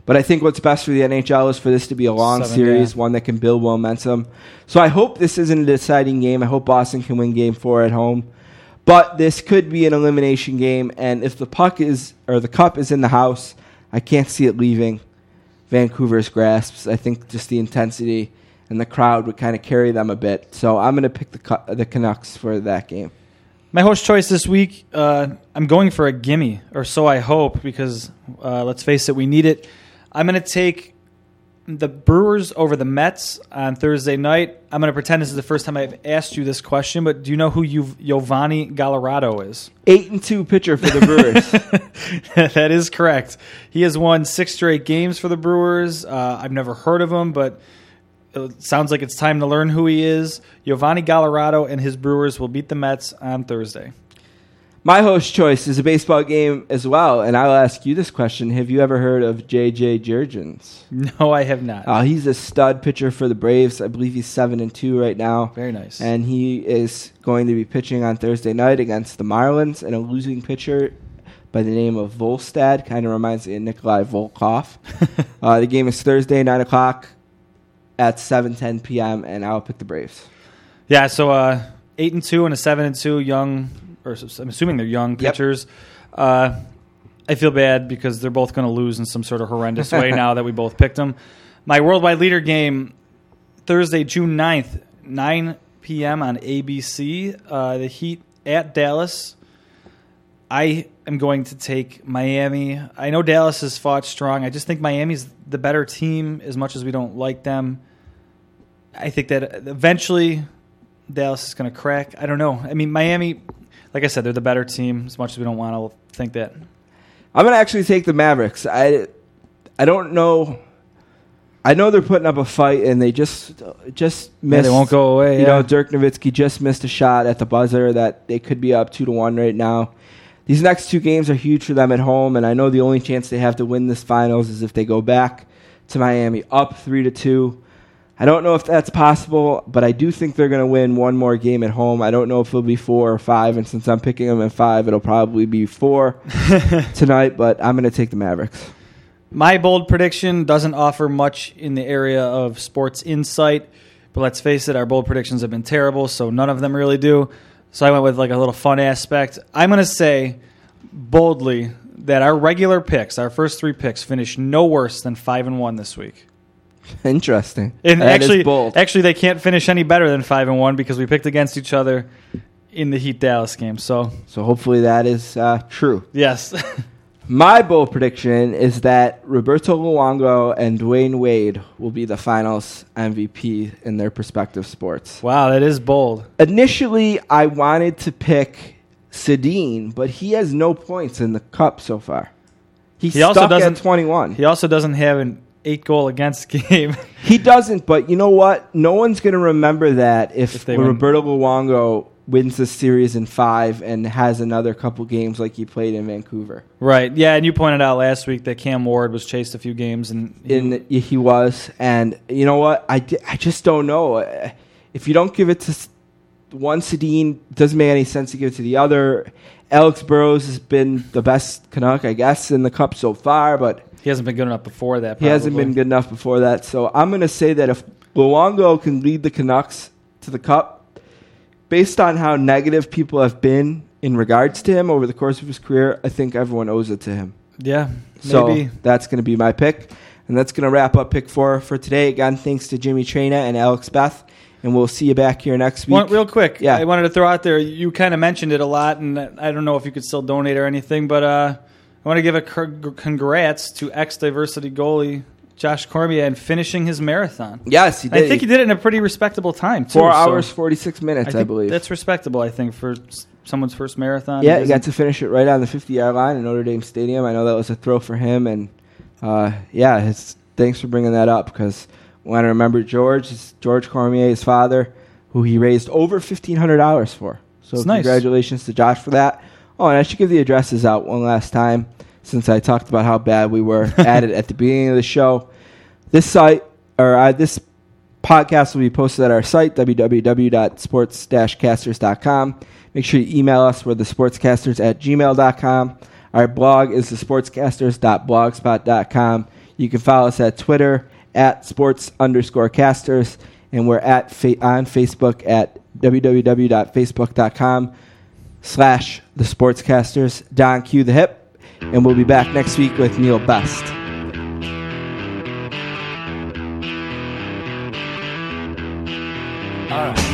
But I think what's best for the NHL is for this to be a long Seven, series, yeah. one that can build momentum. So I hope this isn't a deciding game. I hope Boston can win game four at home. But this could be an elimination game, and if the puck is or the cup is in the house, I can't see it leaving Vancouver's grasps. I think just the intensity and the crowd would kind of carry them a bit. So I'm going to pick the the Canucks for that game. My host choice this week, uh, I'm going for a gimme, or so I hope, because uh, let's face it, we need it. I'm going to take the Brewers over the Mets on Thursday night. I'm going to pretend this is the first time I've asked you this question, but do you know who you, Yovani Gallardo is? Eight and two pitcher for the Brewers. [LAUGHS] that is correct. He has won six straight games for the Brewers. Uh, I've never heard of him, but it sounds like it's time to learn who he is. Yovani Gallardo and his Brewers will beat the Mets on Thursday. My host choice is a baseball game as well, and I'll ask you this question: Have you ever heard of J.J. Jurrjens? No, I have not. Uh, he's a stud pitcher for the Braves. I believe he's seven and two right now. Very nice. and he is going to be pitching on Thursday night against the Marlins and a losing pitcher by the name of Volstad. Kind of reminds me of Nikolai Volkov. [LAUGHS] uh, the game is Thursday, nine o'clock at seven ten p.m. and I'll pick the Braves. yeah, so uh, eight and two and a seven and two young, or I'm assuming they're young Yep. pitchers. Uh, I feel bad because they're both going to lose in some sort of horrendous way [LAUGHS] now that we both picked them. My worldwide leader game Thursday, June 9th, 9 p.m. on ABC. Uh, the Heat at Dallas. I am going to take Miami. I know Dallas has fought strong. I just think Miami's the better team as much as we don't like them. I think that eventually Dallas is going to crack. I don't know. I mean, Miami, like I said, they're the better team as much as we don't want to think that. I'm gonna actually take the Mavericks. I I don't know. I know they're putting up a fight, and they just just missed. they won't go away, You yeah. know, Dirk Nowitzki just missed a shot at the buzzer that they could be up two to one right now. These next two games are huge for them at home, and I know the only chance they have to win this finals is if they go back to Miami up three to two. I don't know if that's possible, but I do think they're going to win one more game at home. I don't know if it'll be four or five, and since I'm picking them at five, it'll probably be four [LAUGHS] tonight. But I'm going to take the Mavericks. My bold prediction doesn't offer much in the area of sports insight, but let's face it, our bold predictions have been terrible, so none of them really do. So I went with like a little fun aspect. I'm going to say boldly that our regular picks, our first three picks, finish no worse than five and one this week. [LAUGHS] Interesting. And That is actually, bold. actually, they can't finish any better than five and one because we picked against each other in the Heat Dallas game. So so hopefully that is uh, true. yes, [LAUGHS] My bold prediction is that Roberto Luongo and Dwyane Wade will be the finals MVP in their respective sports. wow, that is bold. Initially, I wanted to pick Sedin, but he has no points in the cup so far. He's He also doesn't- at 21. He also doesn't have an eight goal against [LAUGHS] game. He doesn't, but you know what? No one's going to remember that if, If win. Roberto Luongo wins the series in five and has another couple games like he played in Vancouver. right. Yeah, and you pointed out last week that Cam Ward was chased a few games and he- In he was, and you know what? I, di- I just don't know. Uh, If you don't give it to one Sedin, doesn't make any sense to give it to the other. Alex Burrows has been the best Canuck, I guess, in the cup so far, but he hasn't been good enough before that. He hasn't been good enough before that. So I'm going to say that if Luongo can lead the Canucks to the Cup, based on how negative people have been in regards to him over the course of his career, I think everyone owes it to him. Yeah, So that's going to be my pick. And that's going to wrap up pick four for today. Again, thanks to Jimmy Traina and Alex Belth. And we'll see you back here next week. One, real quick, Yeah. I wanted to throw out there. You kind of mentioned it a lot, and I don't know if you could still donate or anything, but uh, I want to give a congrats to ex diversity goalie Josh Cormier and finishing his marathon. yes, he I think he did it in a pretty respectable time too. Four so hours, 46 minutes, I, think believe. that's respectable. I think for someone's first marathon. Yeah, He got to finish it right on the 50 yard line in Notre Dame Stadium. I know that was a throw for him, and uh, yeah, his, thanks for bringing that up because when I remember George, George Cormier, his father, who he raised over $1,500 for. So It's nice. congratulations to Josh for that. Oh, and I should give the addresses out one last time since I talked about how bad we were [LAUGHS] at it at the beginning of the show. This site, or uh, this podcast will be posted at our site, www.sports-casters.com. Make sure you email us. We're the sportscasters at gmail.com. Our blog is the sportscasters.blogspot.com. You can follow us at Twitter at sports underscore casters, and we're at fa- on Facebook at www.facebook.com slash the sportscasters. Don Q the hip, and we'll be back next week with Neil Best. All right.